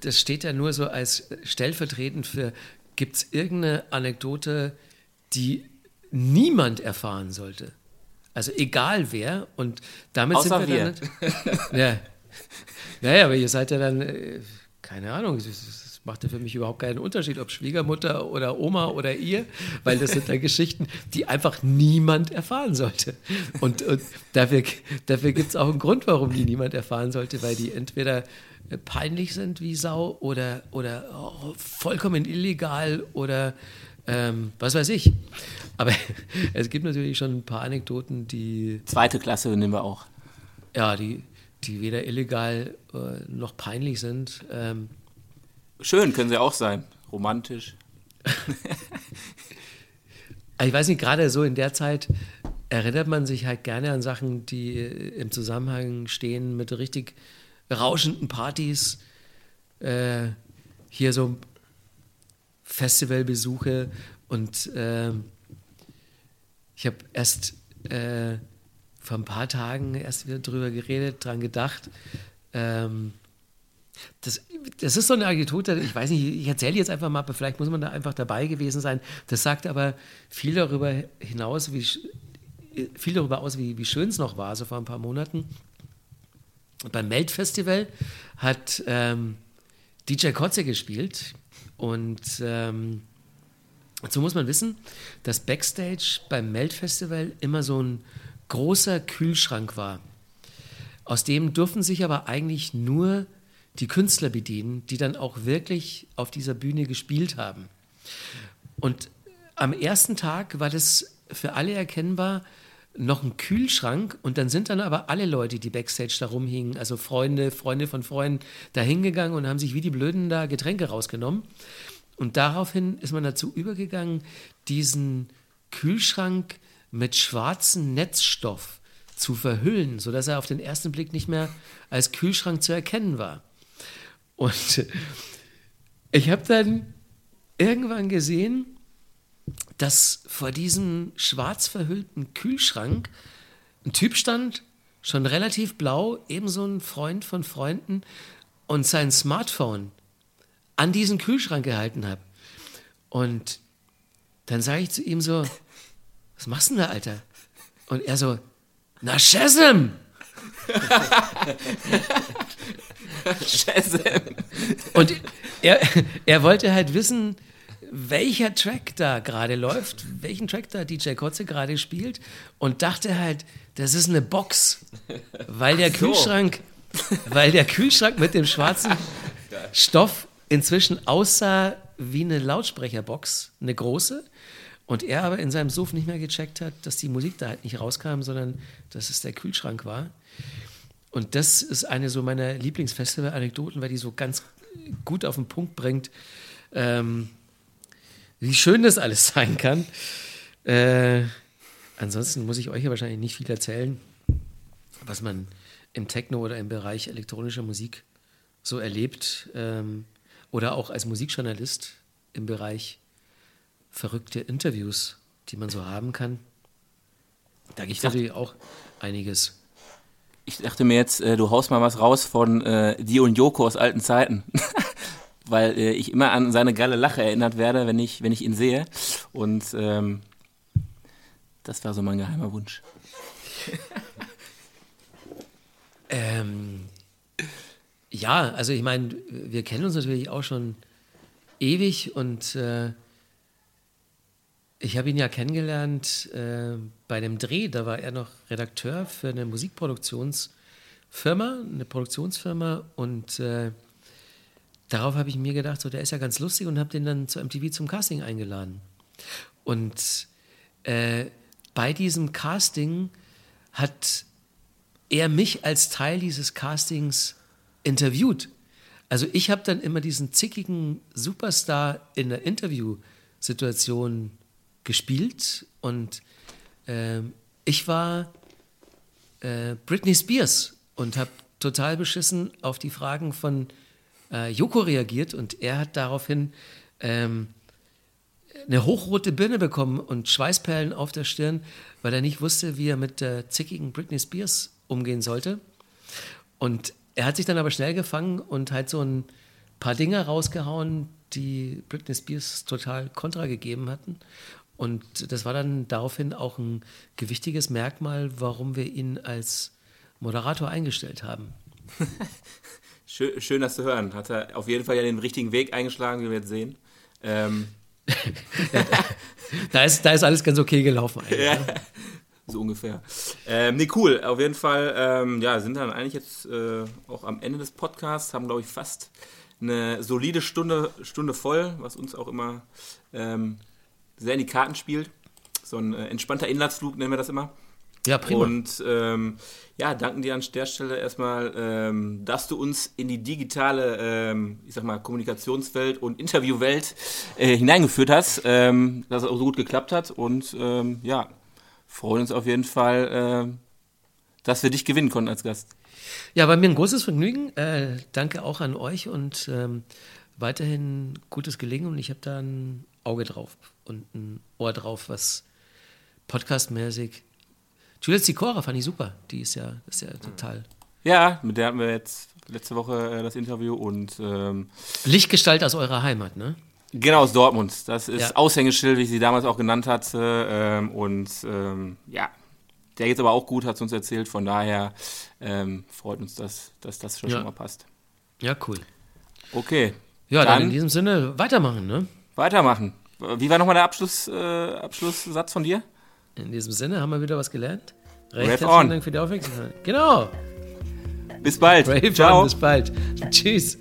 das steht ja nur so als stellvertretend für, gibt es irgendeine Anekdote, die niemand erfahren sollte? Also egal wer und damit Außer sind wir, wir. dann. ja. ja, ja, aber ihr seid ja dann, äh, keine Ahnung, das macht ja für mich überhaupt keinen Unterschied, ob Schwiegermutter oder Oma oder ihr, weil das sind dann Geschichten, die einfach niemand erfahren sollte. Und, und dafür, dafür gibt es auch einen Grund, warum die niemand erfahren sollte, weil die entweder peinlich sind wie Sau oder, oder oh, vollkommen illegal oder ähm, was weiß ich. Aber es gibt natürlich schon ein paar Anekdoten, die. Zweite Klasse nehmen wir auch. Ja, die, die weder illegal äh, noch peinlich sind. Ähm, Schön können sie auch sein. Romantisch. ich weiß nicht, gerade so in der Zeit erinnert man sich halt gerne an Sachen, die im Zusammenhang stehen mit richtig rauschenden Partys, äh, hier so Festivalbesuche und äh, ich habe erst äh, vor ein paar Tagen erst wieder drüber geredet, dran gedacht. Ähm, das, das ist so eine Anekdote, ich weiß nicht, ich erzähle jetzt einfach mal, aber vielleicht muss man da einfach dabei gewesen sein. Das sagt aber viel darüber hinaus, wie viel darüber aus, wie, wie schön es noch war, so vor ein paar Monaten beim Melt-Festival hat ähm, DJ Kotze gespielt und ähm, dazu muss man wissen, dass Backstage beim Melt-Festival immer so ein großer Kühlschrank war. Aus dem durften sich aber eigentlich nur die Künstler bedienen, die dann auch wirklich auf dieser Bühne gespielt haben. Und am ersten Tag war das für alle erkennbar, noch einen Kühlschrank und dann sind dann aber alle Leute, die Backstage da rumhingen, also Freunde, Freunde von Freunden, da hingegangen und haben sich wie die Blöden da Getränke rausgenommen. Und daraufhin ist man dazu übergegangen, diesen Kühlschrank mit schwarzem Netzstoff zu verhüllen, sodass er auf den ersten Blick nicht mehr als Kühlschrank zu erkennen war. Und ich habe dann irgendwann gesehen, dass vor diesem schwarz verhüllten Kühlschrank ein Typ stand, schon relativ blau, ebenso ein Freund von Freunden und sein Smartphone an diesen Kühlschrank gehalten hat. Und dann sage ich zu ihm so, was machst du denn da, Alter? Und er so, na Shazam! Shazam! Und er, er wollte halt wissen, welcher Track da gerade läuft, welchen Track da DJ Kotze gerade spielt und dachte halt, das ist eine Box, weil der so. Kühlschrank, weil der Kühlschrank mit dem schwarzen Stoff inzwischen aussah wie eine Lautsprecherbox, eine große. Und er aber in seinem Suff nicht mehr gecheckt hat, dass die Musik da halt nicht rauskam, sondern dass es der Kühlschrank war. Und das ist eine so meiner Lieblingsfestival-Anekdoten, weil die so ganz gut auf den Punkt bringt, ähm, wie schön das alles sein kann. Äh, ansonsten muss ich euch ja wahrscheinlich nicht viel erzählen, was man im Techno oder im Bereich elektronischer Musik so erlebt ähm, oder auch als Musikjournalist im Bereich verrückte Interviews, die man so haben kann. Da gibt es natürlich auch einiges. Ich dachte mir jetzt, äh, du haust mal was raus von äh, Die und Joko aus alten Zeiten. Weil äh, ich immer an seine geile Lache erinnert werde, wenn ich, wenn ich ihn sehe. Und ähm, das war so mein geheimer Wunsch. ähm, ja, also ich meine, wir kennen uns natürlich auch schon ewig und äh, ich habe ihn ja kennengelernt äh, bei dem Dreh, da war er noch Redakteur für eine Musikproduktionsfirma, eine Produktionsfirma und äh, darauf habe ich mir gedacht, so der ist ja ganz lustig und habe den dann zu MTV zum Casting eingeladen. Und äh, bei diesem Casting hat er mich als Teil dieses Castings interviewt. Also ich habe dann immer diesen zickigen Superstar in der Interviewsituation gespielt und äh, ich war äh, Britney Spears und habe total beschissen auf die Fragen von äh, Joko reagiert und er hat daraufhin ähm, eine hochrote Birne bekommen und Schweißperlen auf der Stirn, weil er nicht wusste, wie er mit der zickigen Britney Spears umgehen sollte. Und er hat sich dann aber schnell gefangen und halt so ein paar Dinge rausgehauen, die Britney Spears total kontra gegeben hatten. Und das war dann daraufhin auch ein gewichtiges Merkmal, warum wir ihn als Moderator eingestellt haben. schön, schön, das zu hören. Hat er auf jeden Fall ja den richtigen Weg eingeschlagen, wie wir jetzt sehen. Ähm. da, ist, da ist alles ganz okay gelaufen. Ja, ne? so ungefähr. Ähm, nee, cool. Auf jeden Fall, ähm, ja, sind dann eigentlich jetzt äh, auch am Ende des Podcasts, haben, glaube ich, fast eine solide Stunde, Stunde voll, was uns auch immer ähm, sehr in die Karten spielt. So ein äh, entspannter Inlandsflug nennen wir das immer. Ja, prima. Und ähm, ja, danken dir an der Stelle erstmal, ähm, dass du uns in die digitale, ähm, ich sag mal, Kommunikationswelt und Interviewwelt äh, hineingeführt hast, ähm, dass es auch so gut geklappt hat. Und ähm, ja, freuen uns auf jeden Fall, äh, dass wir dich gewinnen konnten als Gast. Ja, war mir ein großes Vergnügen. Äh, danke auch an euch und ähm, weiterhin gutes Gelingen. Und ich habe da ein Auge drauf und ein Ohr drauf, was podcastmäßig. Juliette Sikora fand ich super. Die ist ja, ist ja total. Ja, mit der hatten wir jetzt letzte Woche äh, das Interview und. Ähm, Lichtgestalt aus eurer Heimat, ne? Genau, aus Dortmund. Das ist ja. Aushängeschild, wie ich sie damals auch genannt hatte. Ähm, und ähm, ja, der geht aber auch gut, hat es uns erzählt. Von daher ähm, freut uns das, dass das schon, ja. schon mal passt. Ja, cool. Okay. Ja, dann, dann in diesem Sinne weitermachen, ne? Weitermachen. Wie war nochmal der Abschluss, äh, Abschlusssatz von dir? In diesem Sinne haben wir wieder was gelernt. Recht herzlichen Dank für die Aufmerksamkeit. Genau. Bis bald. Brave Ciao. On, bis bald. Tschüss.